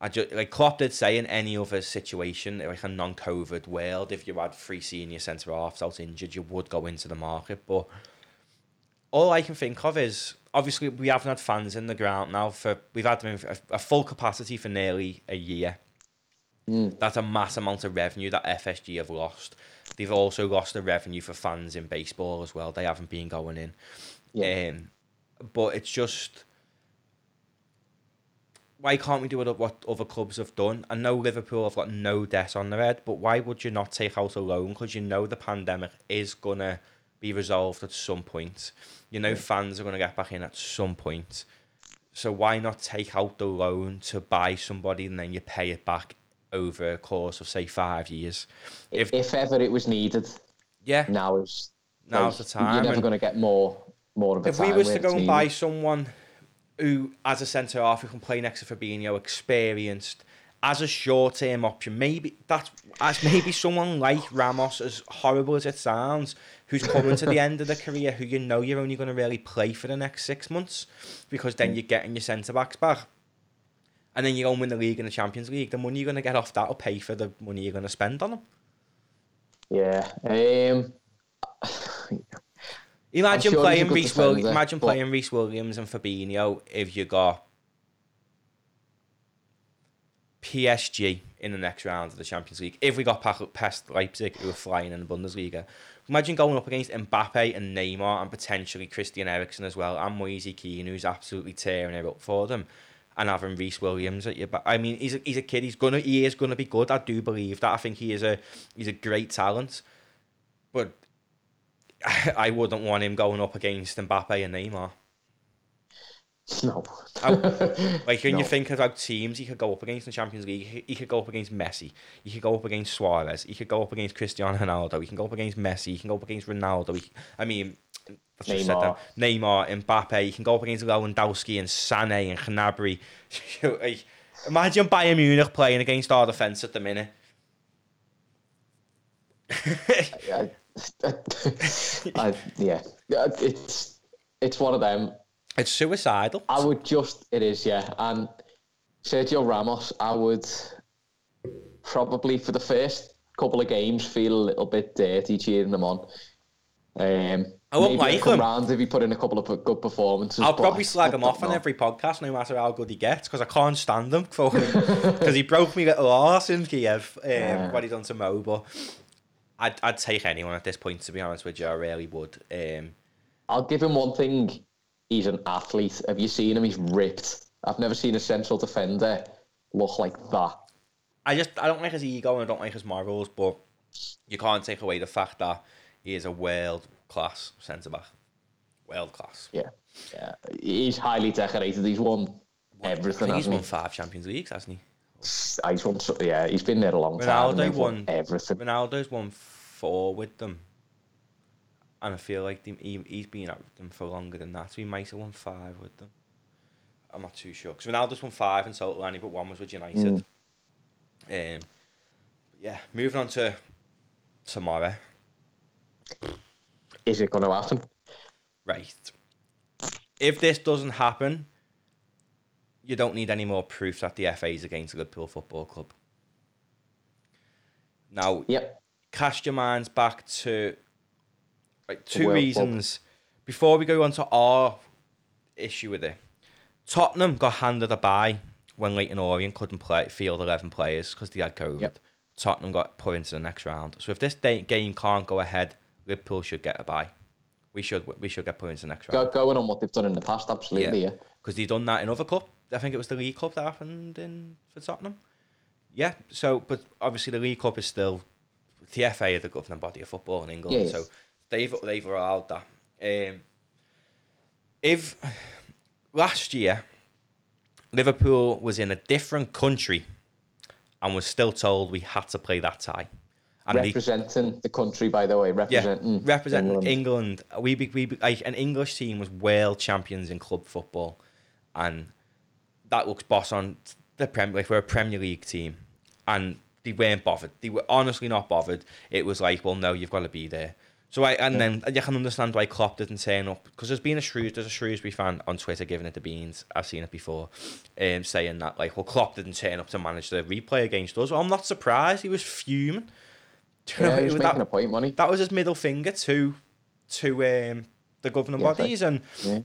I just like Klopp did say in any other situation, like a non-COVID world, if you had three senior centre halves out injured, you would go into the market. But all I can think of is obviously we haven't had fans in the ground now for we've had them in a, a full capacity for nearly a year. Mm. That's a mass amount of revenue that FSG have lost. They've also lost the revenue for fans in baseball as well. They haven't been going in. Yeah. Um, but it's just why can't we do what, what other clubs have done? I know Liverpool have got no debt on their head, but why would you not take out a loan? Because you know the pandemic is gonna be resolved at some point. You know fans are gonna get back in at some point. So why not take out the loan to buy somebody and then you pay it back over a course of say five years? If If ever it was needed, yeah, now is now's the time. You're never and- going to get more more of a if we was to go and buy someone who, as a centre half, who can play next to Fabinho, experienced, as a short term option, maybe that's as maybe someone like Ramos, as horrible as it sounds, who's coming to the end of the career, who you know you're only going to really play for the next six months, because then you're getting your centre backs back. And then you go and win the league and the Champions League. The money you're going to get off that will pay for the money you're going to spend on them. Yeah. Um, Imagine sure playing Rhys Williams. Imagine but- playing Rhys Williams and Fabinho if you got PSG in the next round of the Champions League. If we got past Leipzig, who were flying in the Bundesliga, imagine going up against Mbappe and Neymar and potentially Christian Eriksen as well, and Moise Kean, who's absolutely tearing it up for them, and having Rhys Williams at your back. I mean, he's a, he's a kid. He's gonna he is gonna be good. I do believe that. I think he is a he's a great talent, but I wouldn't want him going up against Mbappe and Neymar. no. Like when No. you think about teams, he could go up against in the Champions League. He, he could go up against Messi. He could go up against Suarez. He could go up against Cristiano Ronaldo. He can go up against Messi. He can go up against Ronaldo. He, I mean, said. Neymar, Mbappe. He can go up against Lewandowski and Sané and Gnabry. Like, Imagine Bayern Munich playing against our defence at the minute. I, I, yeah, Yeah, it's it's one of them. It's suicidal. I would just it is yeah, and Sergio Ramos, I would probably for the first couple of games feel a little bit dirty cheering them on. Um, I won't maybe like him. round if he put in a couple of good performances. I'll probably I- slag him off on every podcast, no matter how good he gets, because I can't stand him because he broke me little arse in Kiev. Um, Yeah. What he done to Mo, but I'd I'd take anyone at this point. To be honest with you, I really would. Um, I'll give him one thing. He's an athlete. Have you seen him? He's ripped. I've never seen a central defender look like that. I just I don't like his ego and I don't like his morals, but you can't take away the fact that he is a world class centre back, world class. Yeah, yeah. He's highly decorated. He's won everything. think he's won he? five Champions Leagues, hasn't he? He's won. Yeah, he's been there a long time. Ronaldo they've won everything. Ronaldo's won four with them, and I feel like he, he's been at them for longer than that. So he might have won five with them. I'm not too sure because Ronaldo's won five in total, and he but one was with United. Um, yeah, moving on to tomorrow. Is it going to happen? Right. If this doesn't happen, you don't need any more proof that the FA is against the Liverpool Football Club. Now, Yep. cast your minds back to like two reasons before we go on to our issue with it. Tottenham got handed a bye when Leyton Orient couldn't play field eleven players because they had COVID. Yep. Tottenham got put into the next round. So if this day, game can't go ahead, Liverpool should get a bye. We should we should get put into the next round Go, going on what they've done in the past, absolutely. Yeah. because they've done that in other cup. I think it was the League Cup that happened in for Tottenham. Yeah. So, but obviously the League Cup is still the FA are the governing body of football in England. Yes. So they've they've allowed that. Um, if last year Liverpool was in a different country and was still told we had to play that tie. And they- Representing the country, by the way. yeah, Representing. representing England. England. We, we like an English team was world champions in club football, and that looks boss on the Premier. Like we're a Premier League team, and they weren't bothered. They were honestly not bothered. It was like, well, no, you've got to be there. So I and then you can understand why Klopp didn't turn up because there's been a Shrews, there's a Shrewsbury fan on Twitter giving it the beans. I've seen it before, um, saying that like, well, Klopp didn't turn up to manage the replay against us. Well, I'm not surprised. He was fuming. Do you know, Yeah, he was making that- a point, money. that was his middle finger to to um, the governing Yeah, bodies and Yeah.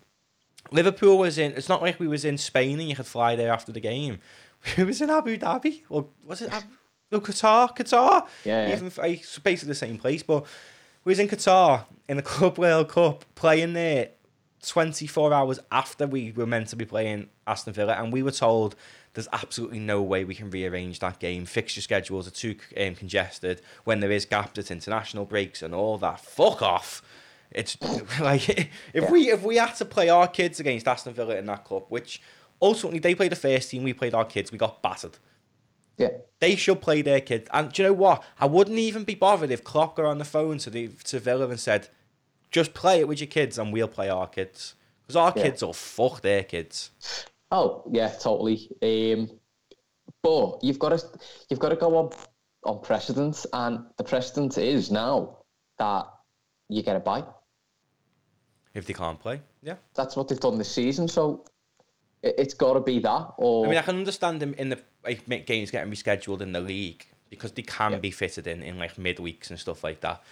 Liverpool was in it's not like we was in Spain and you could fly there after the game we was in Abu Dhabi or was it Abu, no Qatar Qatar Yeah, yeah. even like, it's basically the same place but we was in Qatar in the Club World Cup playing there 24 hours after we were meant to be playing Aston Villa and we were told there's absolutely no way we can rearrange that game. Fixture schedules are too um, congested. When there is gaps, it's international breaks and all that. Fuck off. It's like if Yeah. we if we had to play our kids against Aston Villa in that club, which ultimately they played the first team, we played our kids, we got battered. Yeah. They should play their kids. And do you know what? I wouldn't even be bothered if Klopp got on the phone to the to Villa and said, "Just play it with your kids, and we'll play our kids." Because our Yeah. kids will fuck their kids. Oh yeah, totally. Um, but you've got to you've got to go on on precedent, and the precedent is now that you get a bye. If they can't play, yeah. That's what they've done this season. So it, it's got to be that. Or I mean, I can understand them in the like games getting rescheduled in the league because they can Yeah. be fitted in in like midweeks and stuff like that.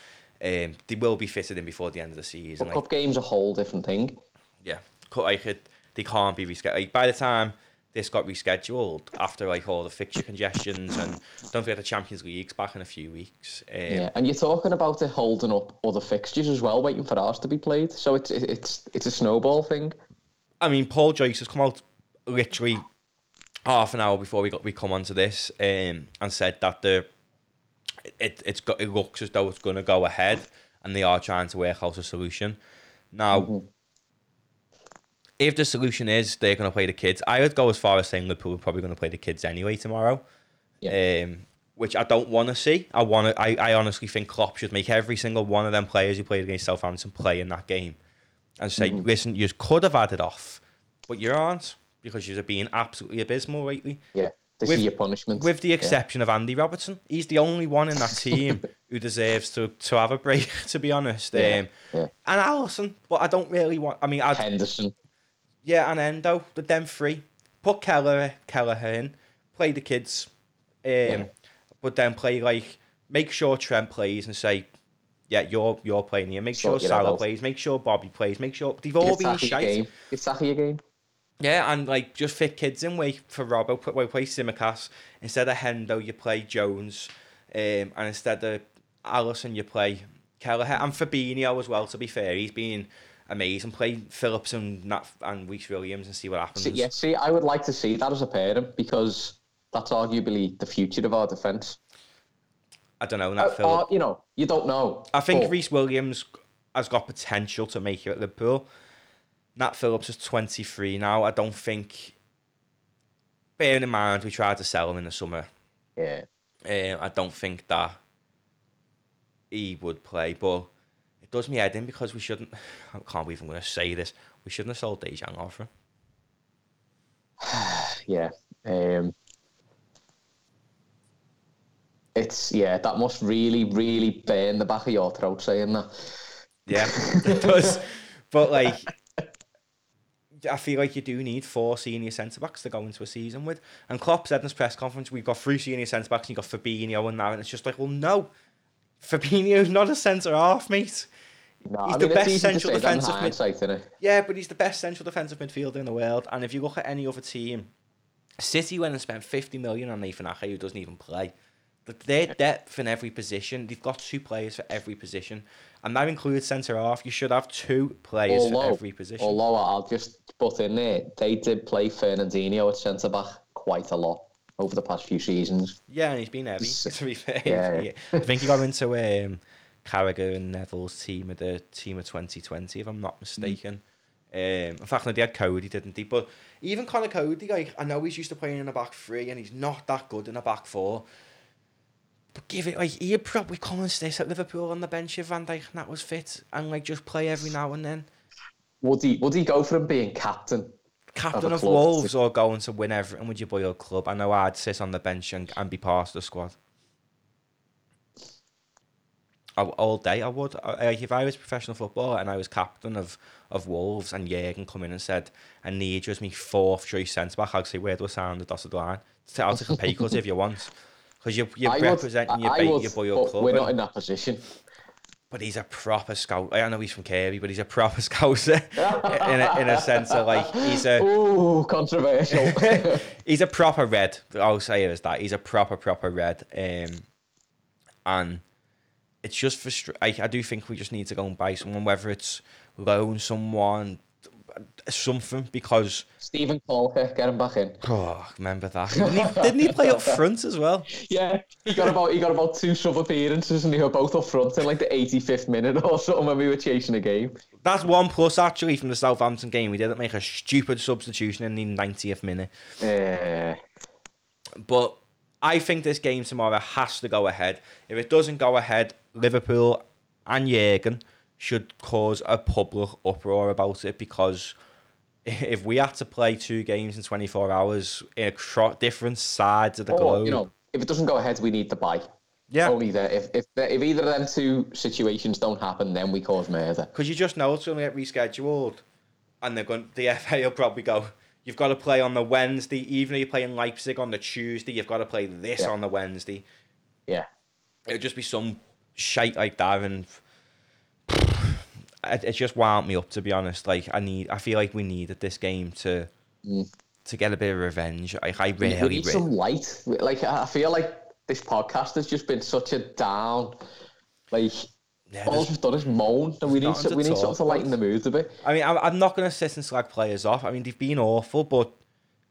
Um, they will be fitted in before the end of the season. Like, cup games are a whole different thing. yeah, like it, they can't be rescheduled. Like, by the time this got rescheduled after like all the fixture congestions and don't forget the Champions League's back in a few weeks. Um, Yeah, and you're talking about it holding up other fixtures as well, waiting for ours to be played. So it's it's it's a snowball thing. I mean, Paul Joyce has come out literally half an hour before we got we come onto this um, and said that the it it's got it looks as though it's going to go ahead and they are trying to work out a solution. Now, if the solution is they're going to play the kids, I would go as far as saying Liverpool are probably going to play the kids anyway tomorrow. Yeah. Um, which I don't want to see. I want to. I, I honestly think Klopp should make every single one of them players who played against Southampton play in that game, and say, listen, you could have had it off, but you aren't because you're being absolutely abysmal lately. Yeah, this With- is your punishment. With the Yeah. exception of Andy Robertson, he's the only one in that team who deserves to, to have a break. To be honest, Yeah, um, yeah. and Alisson, but I don't really want. I mean, I'd, Henderson. Yeah, and Endo, the them three. Put Keller Kelleher in, play the kids, um, but then play like make sure Trent plays and say, yeah, you're you're playing here. Make sure Salah plays. Make sure Bobby plays. Make sure they've all been shite. Give Taki a game. Yeah, and like just fit kids in. Wait for Robbo. Put wait, play Tsimikas instead of Hendo. You play Jones, um, and instead of Alisson, you play Kelleher and Fabinho as well. To be fair, he's been amazing. Play Phillips and Nat and Rhys Williams and see what happens. See, yeah, see, I would like to see that as a pairing because that's arguably the future of our defence. I don't know. Nat Uh, Phillips. uh, you know, you don't know. I think but Rhys Williams has got potential to make it at Liverpool. Nat Phillips is 23 now. I don't think. Bearing in mind, we tried to sell him in the summer. Yeah, Um, I don't think that he would play, but does me head in because we shouldn't. I can't believe I'm going to say this. We shouldn't have sold Dejan off him. yeah. Um, it's yeah, that must really, really burn the back of your throat saying that. Yeah, it does. But like, I feel like you do need four senior centre backs to go into a season with. And Klopp said in his press conference, we've got three senior centre backs, and you got Fabinho and now, and it's just like, well, no, Fabinho's not a centre half, mate. No, He's I the mean, best easy to central say that in defensive mid- hindsight, innit? Yeah, but he's the best central defensive midfielder in the world. And if you look at any other team, City went and spent 50 million on Nathan Ake, who doesn't even play. But their depth in every position, they've got two players for every position. And that includes centre half. You should have two players for every position. although I'll just put in there, they did play Fernandinho at centre back quite a lot over the past few seasons. Yeah, and he's been heavy, to be fair. Yeah. I think he got into um, Carragher and Neville's team of the team of 2020, if I'm not mistaken. Um, in fact, no, they had Coady, didn't they? But even Conor Coady, like I know he's used to playing in a back three, and he's not that good in a back four. But give it like he'd probably come and stay at Liverpool on the bench if Van Dijk and that was fit, and like just play every now and then. Would he would he go for him being captain? Captain of club. Wolves or going to win everything with your boy or club. I know I'd sit on the bench and, and be part of the squad. All day I would. Like if I was professional footballer and I was captain of, of Wolves and Jurgen come in and said, I need you as my fourth choice centre back, I'd say, where do I sound the dotted line? I'll take a pay cut if you want. Because you're, you're I would- representing your, I would, your boy club. We're not in that position. but he's a proper scout. I know he's from Kirby, but he's a proper scouser in, a, in a sense of like, he's a. Ooh, controversial. he's a proper red. I'll say it as that. He's a proper, proper red. Um, and it's just frustra- I, I do think we just need to go and buy someone, whether it's loan someone, something, because Steven Caulker, get him back in. oh, remember that? Didn't he, didn't he play up front as well? Yeah, he got about he got about two sub appearances and he were both up front in like the 85th minute or something when we were chasing a game. That's one plus actually from the Southampton game. We didn't make a stupid substitution in the 90th minute. Uh, But I think this game tomorrow has to go ahead. If it doesn't go ahead, Liverpool and Jurgen should cause a public uproar about it because if we had to play two games in 24 hours in across different sides of the or, globe, you know, if it doesn't go ahead, we need to buy. yeah, Only. If if if either of them two situations don't happen, then we cause murder. because you just know it's going to get rescheduled, and they're going. The FA will probably go. You've got to play on the Wednesday, even if you're playing Leipzig on the Tuesday. You've got to play this Yeah. on the Wednesday. Yeah. it would just be some shite like that and it, it just wound me up to be honest like i need i feel like we needed this game to to get a bit of revenge like i Mm. We really, need really some light. Like I feel like this podcast has just been such a down. Like Yeah, all we've done is moan, and we need to we need something to lighten the mood a bit. i mean I'm, I'm not going to sit and slag players off. I mean they've been awful but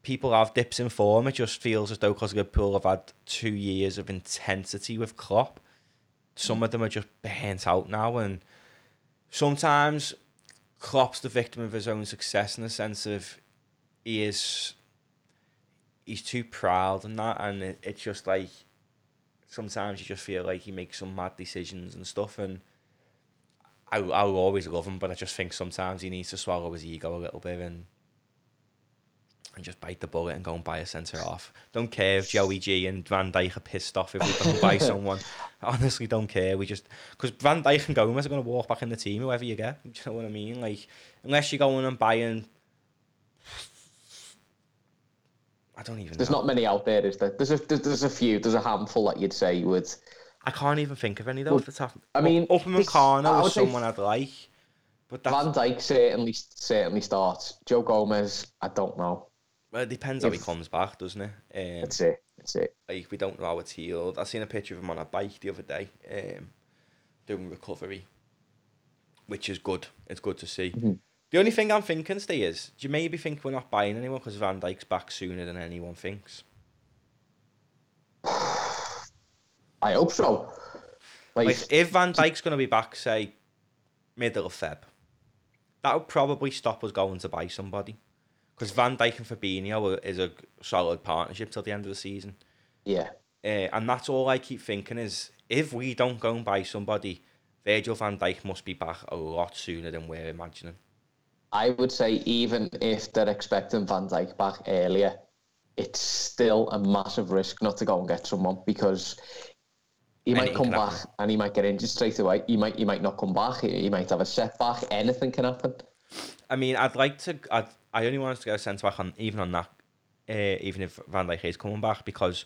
people have dips in form. It just feels as though because liverpool have had two years of intensity with Klopp some of them are just burnt out now and sometimes Klopp's the victim of his own success in the sense of he is he's too proud and that and it, it's just like sometimes you just feel like he makes some mad decisions and stuff and I, I'll always love him but I just think sometimes he needs to swallow his ego a little bit and and just bite the bullet and go and buy a centre off. Don't care if Joey G and Van Dijk are pissed off if we don't buy someone. Honestly, don't care. We just because Van Dijk and Gomez are going to walk back in the team, whoever you get. Do you know what I mean? Like unless you're going and buying. I don't even. There's know. not many out there, is there? There's a there's, there's a few. There's a handful that you'd say would. I can't even think of any though. Well, off the top. I mean, Upperman this- Carno was someone I'd like, but that's, Van Dijk certainly certainly starts. Joe Gomez, I don't know. well, it depends how he comes back, doesn't it? Um, That's it. That's it. like we don't know how it's healed. I seen a picture of him on a bike the other day, um, doing recovery, which is good. It's good to see. Mm-hmm. The only thing I'm thinking, Steve, is do you maybe think we're not buying anyone because Van Dijk's back sooner than anyone thinks? I hope so. Like, Like if Van Dijk's going to be back, say middle of Feb, that would probably stop us going to buy somebody. Because Van Dijk and Fabinho is a solid partnership till the end of the season. yeah, Uh, and that's all I keep thinking is if we don't go and buy somebody, Virgil van Dijk must be back a lot sooner than we're imagining. I would say even if they're expecting Van Dijk back earlier, it's still a massive risk not to go and get someone because he might come back happen. and he might get injured straight away. He might he might not come back. He, he might have a setback. Anything can happen. I mean, I'd like to. I'd, I only want us to go centre back on even on that, uh, even if Van Dijk is coming back because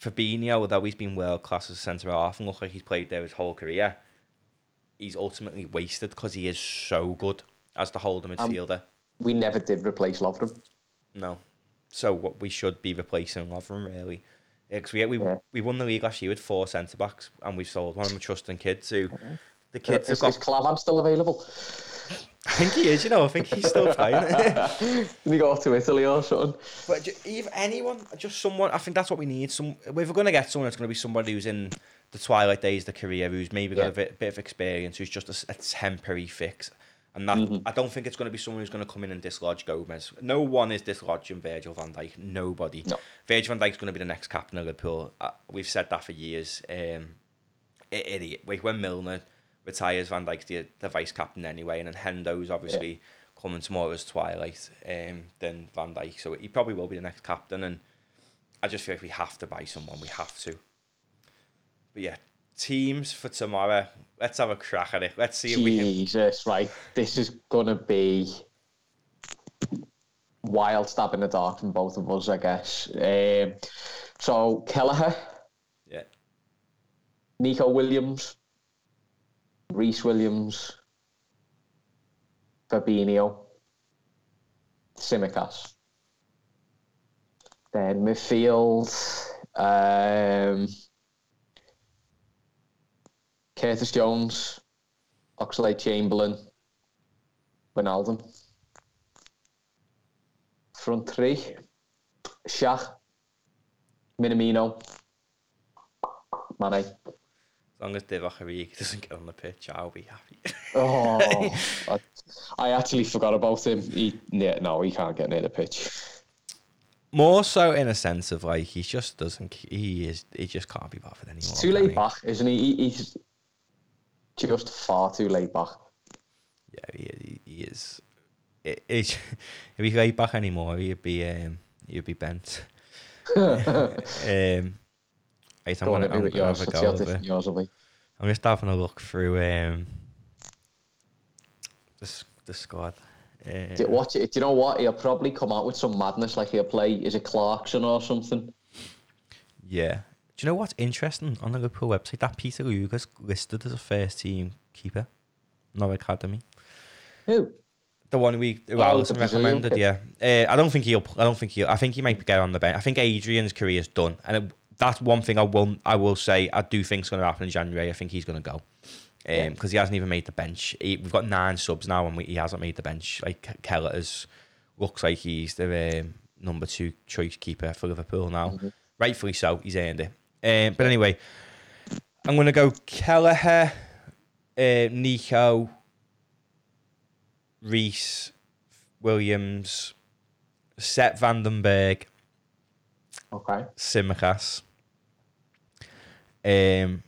Fabinho, although he's been world class as a centre half and look like he's played there his whole career, he's ultimately wasted because he is so good as the holding Um, midfielder. We never did replace Lovren. No. So what we should be replacing Lovren really. Because we, we, Yeah. we won the league last year with four centre backs and we sold one of them trusting kids who the kids Is, have is got Klavan still available? I think he is, you know, I think he's still playing. He go off to Italy or something? but if anyone, just someone I think that's what we need. Some if we're gonna get someone it's gonna be somebody who's in the twilight days of the career, who's maybe got Yeah. a bit, bit of experience, who's just a temporary fix. And that I don't think it's going to be someone who's going to come in and dislodge Gomez. No one is dislodging Virgil van Dijk. Nobody. No. Virgil van Dijk's going to be the next captain of Liverpool. Uh, we've said that for years. Um, idiot. Like when Milner retires, Van Dijk's the, the vice captain anyway, and then Hendo's obviously coming tomorrow as twilight um, than Van Dijk. So he probably will be the next captain, and I just feel like we have to buy someone. We have to. But yeah, teams for tomorrow. Let's have a crack at it. Let's see if we can. Jesus, right. This is gonna be wild stab in the dark from both of us, I guess. Um, so Kelleher, Yeah, Neco Williams, Rhys Williams, Fabinho, Tsimikas. Then midfield, um, Curtis Jones, Oxlade Chamberlain, Wijnaldum. Front three, Shaq, Minamino, Mane. as long as Divock Origi doesn't get on the pitch, I'll be happy. Oh, I, I actually forgot about him. He, no, he can't get near the pitch. More so in a sense of like he just doesn't. He is. He just can't be bothered anymore. Too laid back, isn't he? he? He's just far too laid back. Yeah, he, he, is. If he laid back anymore, he'd be um, he'd be bent. um, right, I'm Go gonna, I'm gonna yours. have a go how of different it. yours will be. I'm just having a look through um, the the squad. Uh, Do, watch it. Do you know what? He'll probably come out with some madness, like he'll play. Is it Clarkson or something? yeah. Do you know what's interesting on the Liverpool website? That Pitaluga's listed as a first team keeper, no academy. Who? The one we who Oh, Alisson recommended, yeah. Uh, I don't think he'll. I don't think he'll. I think he might get on the bench. I think Adrian's career is done, and it, that's one thing I will. I will say I do think is going to happen in January. I think he's going to go, Yeah. because he hasn't even made the bench. He, we've got nine subs now, and we, he hasn't made the bench. Like Kelleher's looks like he's the um, number two choice keeper for Liverpool now. Rightfully so. He's earned it. Um, but anyway, I'm going to go Kelleher, uh, Neco, Rhys, Williams, Sepp van den Berg, Okay. Tsimikas. Um,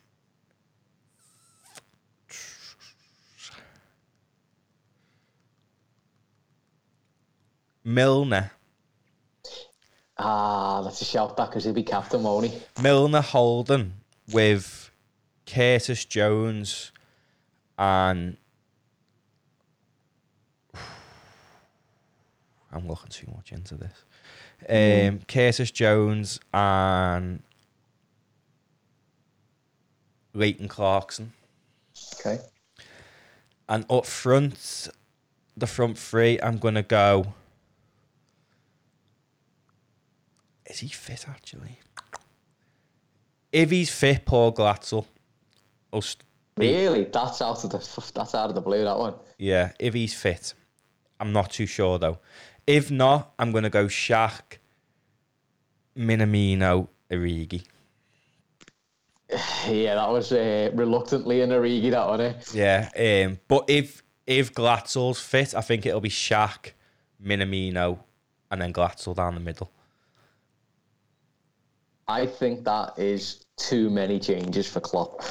Milner. Ah, let's shout back because he'll be captain, won't he? Milner Holden with Curtis Jones and I'm looking too much into this. Um, Curtis Jones and Leighton Clarkson. Okay. And up front, the front three, I'm gonna go. Is he fit actually? If he's fit, Paul Glatzel. will st- Really? That's out of the that's out of the blue. That one. yeah, if he's fit. I'm not too sure though. If not, I'm gonna go Shaq, Minamino, Origi. Yeah, that was uh, reluctantly in Origi. That one. Eh? Yeah, um, but if if Glatzel's fit, I think it'll be Shaq, Minamino, and then Glatzel down the middle. I think that is too many changes for Klopp.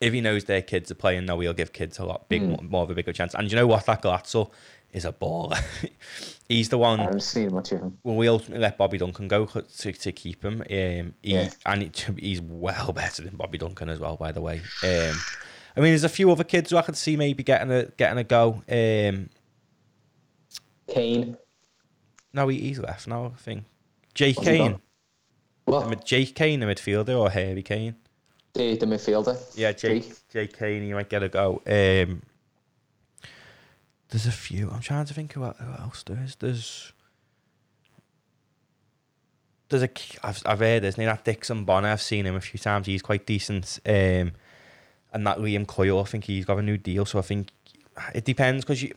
if he knows their kids are playing, no, he'll give kids a lot big, more of a bigger chance. And you know what? That Glatzel is a baller. He's the I one. haven't seen much of him. Well, we ultimately let Bobby Duncan go to, to keep him. Um, he, Yeah. and it, he's well better than Bobby Duncan as well, by the way. Um, I mean, there's a few other kids who I could see maybe getting a getting a go. Um, Kane. no, he, he's left now. I think Jake Cain? What? Mid- Jake Cain, the midfielder, or Harry Kane. The, the midfielder. Yeah, Jake Jake. Jake Cain, he might get a go. Um, there's a few. I'm trying to think who, who else there is. There's there's a I've I've heard there's that Dixon Bonner. I've seen him a few times. He's quite decent. Um, and that Liam Coyle, I think he's got a new deal. So I think it depends because you.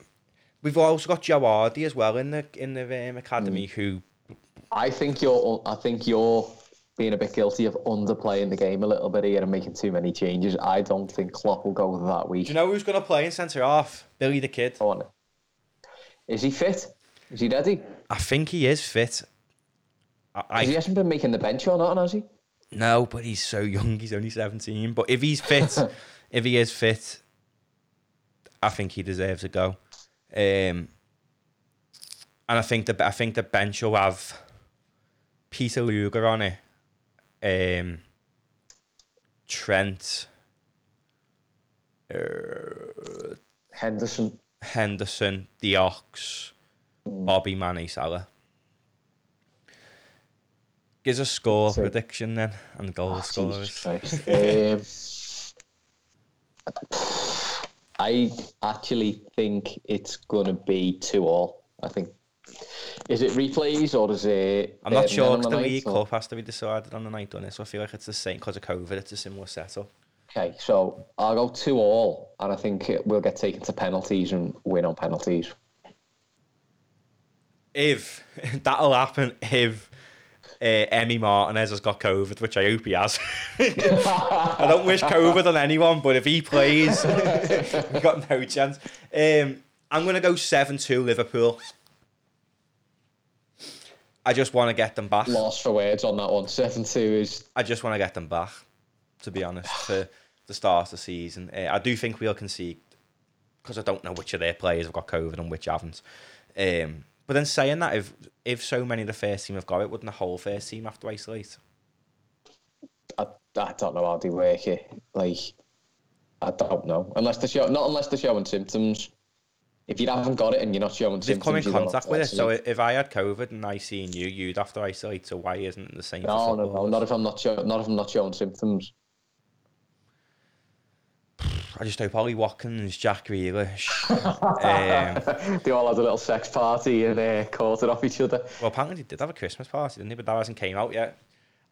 We've also got Joe Hardy as well in the in the um, academy who I think you're. I think you're being a bit guilty of underplaying the game a little bit here and making too many changes. I don't think Klopp will go that week. Do you know who's going to play in centre half? Billy the Kid. On. Is he fit? Is he ready? I think he is fit. I, I, he hasn't been making the bench or not, has he? No, but he's so young. He's only 17. But if he's fit, if he is fit, I think he deserves a go. Um, and I think the I think the bench will have Pitaluga on it, um, Trent, uh, Henderson, Henderson, the Ox, mm. Bobby Mane Salah. Gives a score so, prediction then and goal oh, scorers. um, I actually think it's going to be two all. I think. Is it replays or is it? I'm not uh, sure because the League Cup has to be decided on the night on it, so I feel like it's the same because of COVID. It's a similar setup. Okay, so I'll go two all, and I think we'll get taken to penalties and win on penalties. If that'll happen, if uh, Emi Martinez has got COVID, which I hope he has. I don't wish COVID on anyone, but if he plays, we've got no chance. Um, I'm going to go 7 2 Liverpool. I just want to get them back. Lost for words on that one. 7 2 is. I just want to get them back, to be honest, for the start of the season. Uh, I do think we'll concede because I don't know which of their players have got COVID and which haven't. Um, but then saying that, if if so many of the first team have got it, wouldn't the whole first team have to isolate? I, I don't know how they work it. Like, I don't know. Unless the show, not unless they're showing symptoms. If you haven't got it and you're not showing symptoms. They've symptoms, come in contact with it. So if I had COVID and I seen you, you'd have to isolate. So why isn't it the same? No, no, no. Not if I'm not show, not if I'm not showing symptoms. I just hope Ollie Watkins, Jack Grealish. um, they all had a little sex party and uh, caught it off each other. Well, apparently they did have a Christmas party, didn't they? But that hasn't came out yet.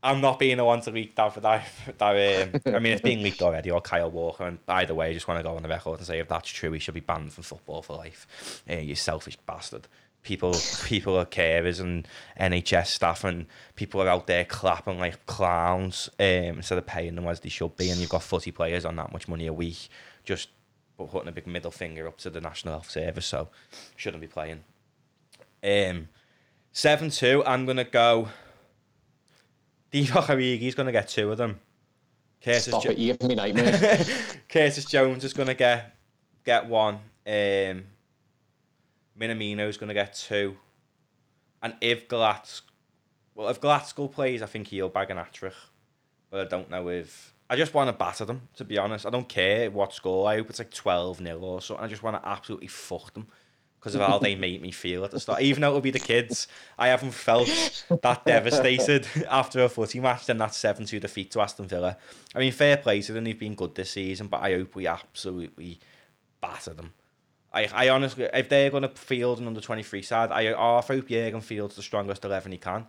I'm not being the one to leak that for that. that um, I mean, it's being leaked already, or Kyle Walker. And by the way, I just want to go on the record and say if that's true, he should be banned from football for life. Uh, you selfish bastard people people are carers and NHS staff and people are out there clapping like clowns um, instead of paying them as they should be and you've got footy players on that much money a week just putting a big middle finger up to the National Health Service so shouldn't be playing um 7-2 I'm going to go Divock Origi's going to get two of them Curtis Stop jo- it, you give me nightmares. Curtis Jones is going to get get one um Minamino's going to get two. And if Glatz, well, if Glatzel plays, I think he'll bag an hat But I don't know if. I just want to batter them, to be honest. I don't care what score. I hope it's like 12 0 or something. I just want to absolutely fuck them because of how they make me feel at the start. Even though it'll be the kids, I haven't felt that devastated after a footy match than that 7 2 defeat to Aston Villa. I mean, fair play to them. They've been good this season, but I hope we absolutely batter them. I, I honestly, if they're going to field an under 23 side, I, I hope Jurgen fields the strongest 11 he can,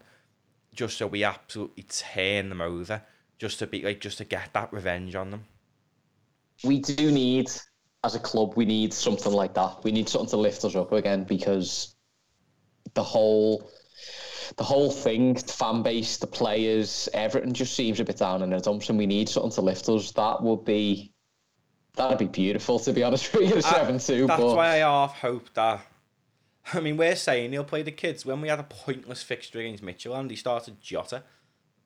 just so we absolutely turn them over, just to be like, just to get that revenge on them. We do need, as a club, we need something like that. We need something to lift us up again because the whole, the whole thing, the fan base, the players, everything just seems a bit down in the dumps, and we need something to lift us. That would be That'd be beautiful, to be honest with you, 7 2. That's but... why I half hope that. I mean, we're saying he'll play the kids. When we had a pointless fixture against Midtjylland, and he started Jota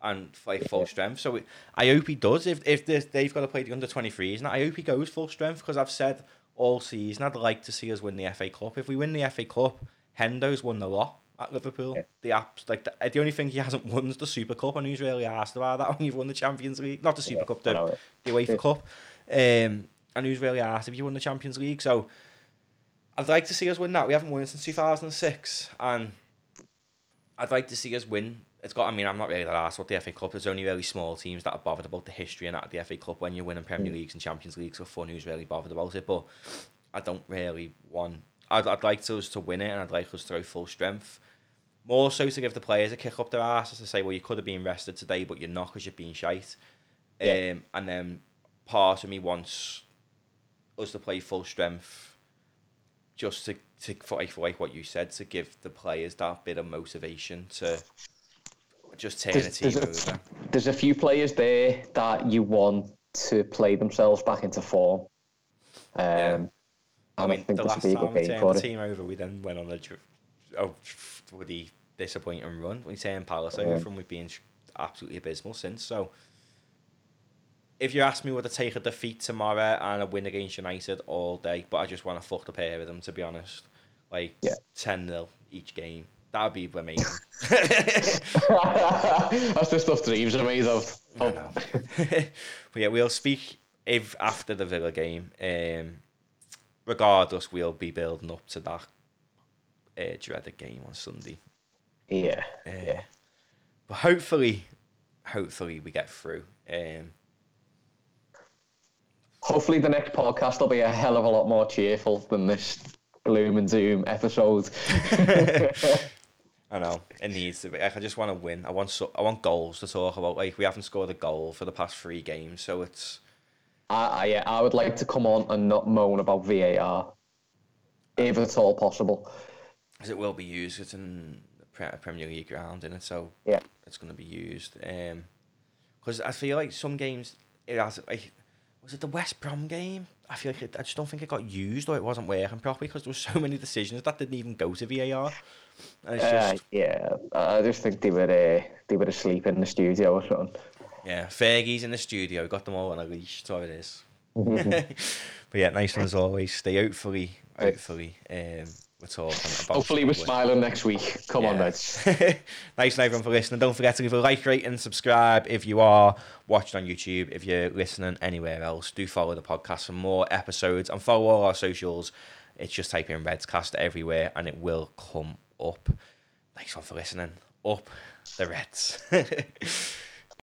and like full strength. So I hope he does. If if they've got to play the under 23s, and I hope he goes full strength because I've said all season I'd like to see us win the FA Cup. If we win the FA Cup, Hendo's won the lot at Liverpool. Yeah. The apps like the, the, only thing he hasn't won is the Super Cup, and he's really asked about that when you've won the Champions League, not the Super yeah, Cup, the, the UEFA yeah. Cup. Um, and who's really asked if you won the Champions League. So I'd like to see us win that. We haven't won since 2006, and I'd like to see us win. It's got. I mean, I'm not really that asked about the FA Cup. There's only really small teams that are bothered about the history and that of the FA Cup when you're winning Premier mm. Leagues and Champions Leagues. So fun who's really bothered about it. But I don't really want. I'd, I'd like us to win it, and I'd like us to throw full strength. More so to give the players a kick up their asses to say, well, you could have been rested today, but you're not because you've been shite. Yeah. Um, and then part of me wants us to play full strength, just to to for like, for like what you said, to give the players that bit of motivation to just turn There's, the team there's, over. a, there's a few players there that you want to play themselves back into form. Um, Yeah. and I mean, the last a time we turned the team over, we then went on a oh, bloody disappointing run. We turned Palace Yeah. over from we've been absolutely abysmal since. So, if you ask me, would I take a defeat tomorrow and a win against United all day? But I just want to fuck the pair of them, to be honest. Like Yeah. 10 0 each game. That would be amazing. That's the stuff dreams are made of. Know. but yeah, we'll speak if after the Villa game. Um, regardless, we'll be building up to that uh, dreaded game on Sunday. Yeah, Uh, yeah. But hopefully, hopefully we get through. Um, Hopefully, the next podcast will be a hell of a lot more cheerful than this gloom and doom episode. I know it needs to be. Like, I just want to win. I want so, I want goals to talk about. Like we haven't scored a goal for the past three games, so it's I, I, yeah, I would like to come on and not moan about VAR, if at all possible. as it will be used. It's in the Premier League ground, in it, so Yeah. it's going to be used. Um, Because I feel like some games it has like was it the West Brom game? I feel like it, I just don't think it got used or it wasn't working properly because there were so many decisions that didn't even go to VAR. And it's Uh, yeah, I just think they were uh, they were asleep in the studio or something. yeah, Fergie's in the studio, got them all on a leash. That's what it is. but yeah, nice one as always. Stay hopefully, hopefully, um, we're talking about. Hopefully, we're smiling next week. Come on, Yeah. lads. nice one everyone for listening. Don't forget to leave a like, rate, and subscribe if you are watching on YouTube. If you're listening anywhere else, do follow the podcast for more episodes and follow all our socials. It's just type in Redscast everywhere and it will come up. Thanks, one for listening. Up the Reds.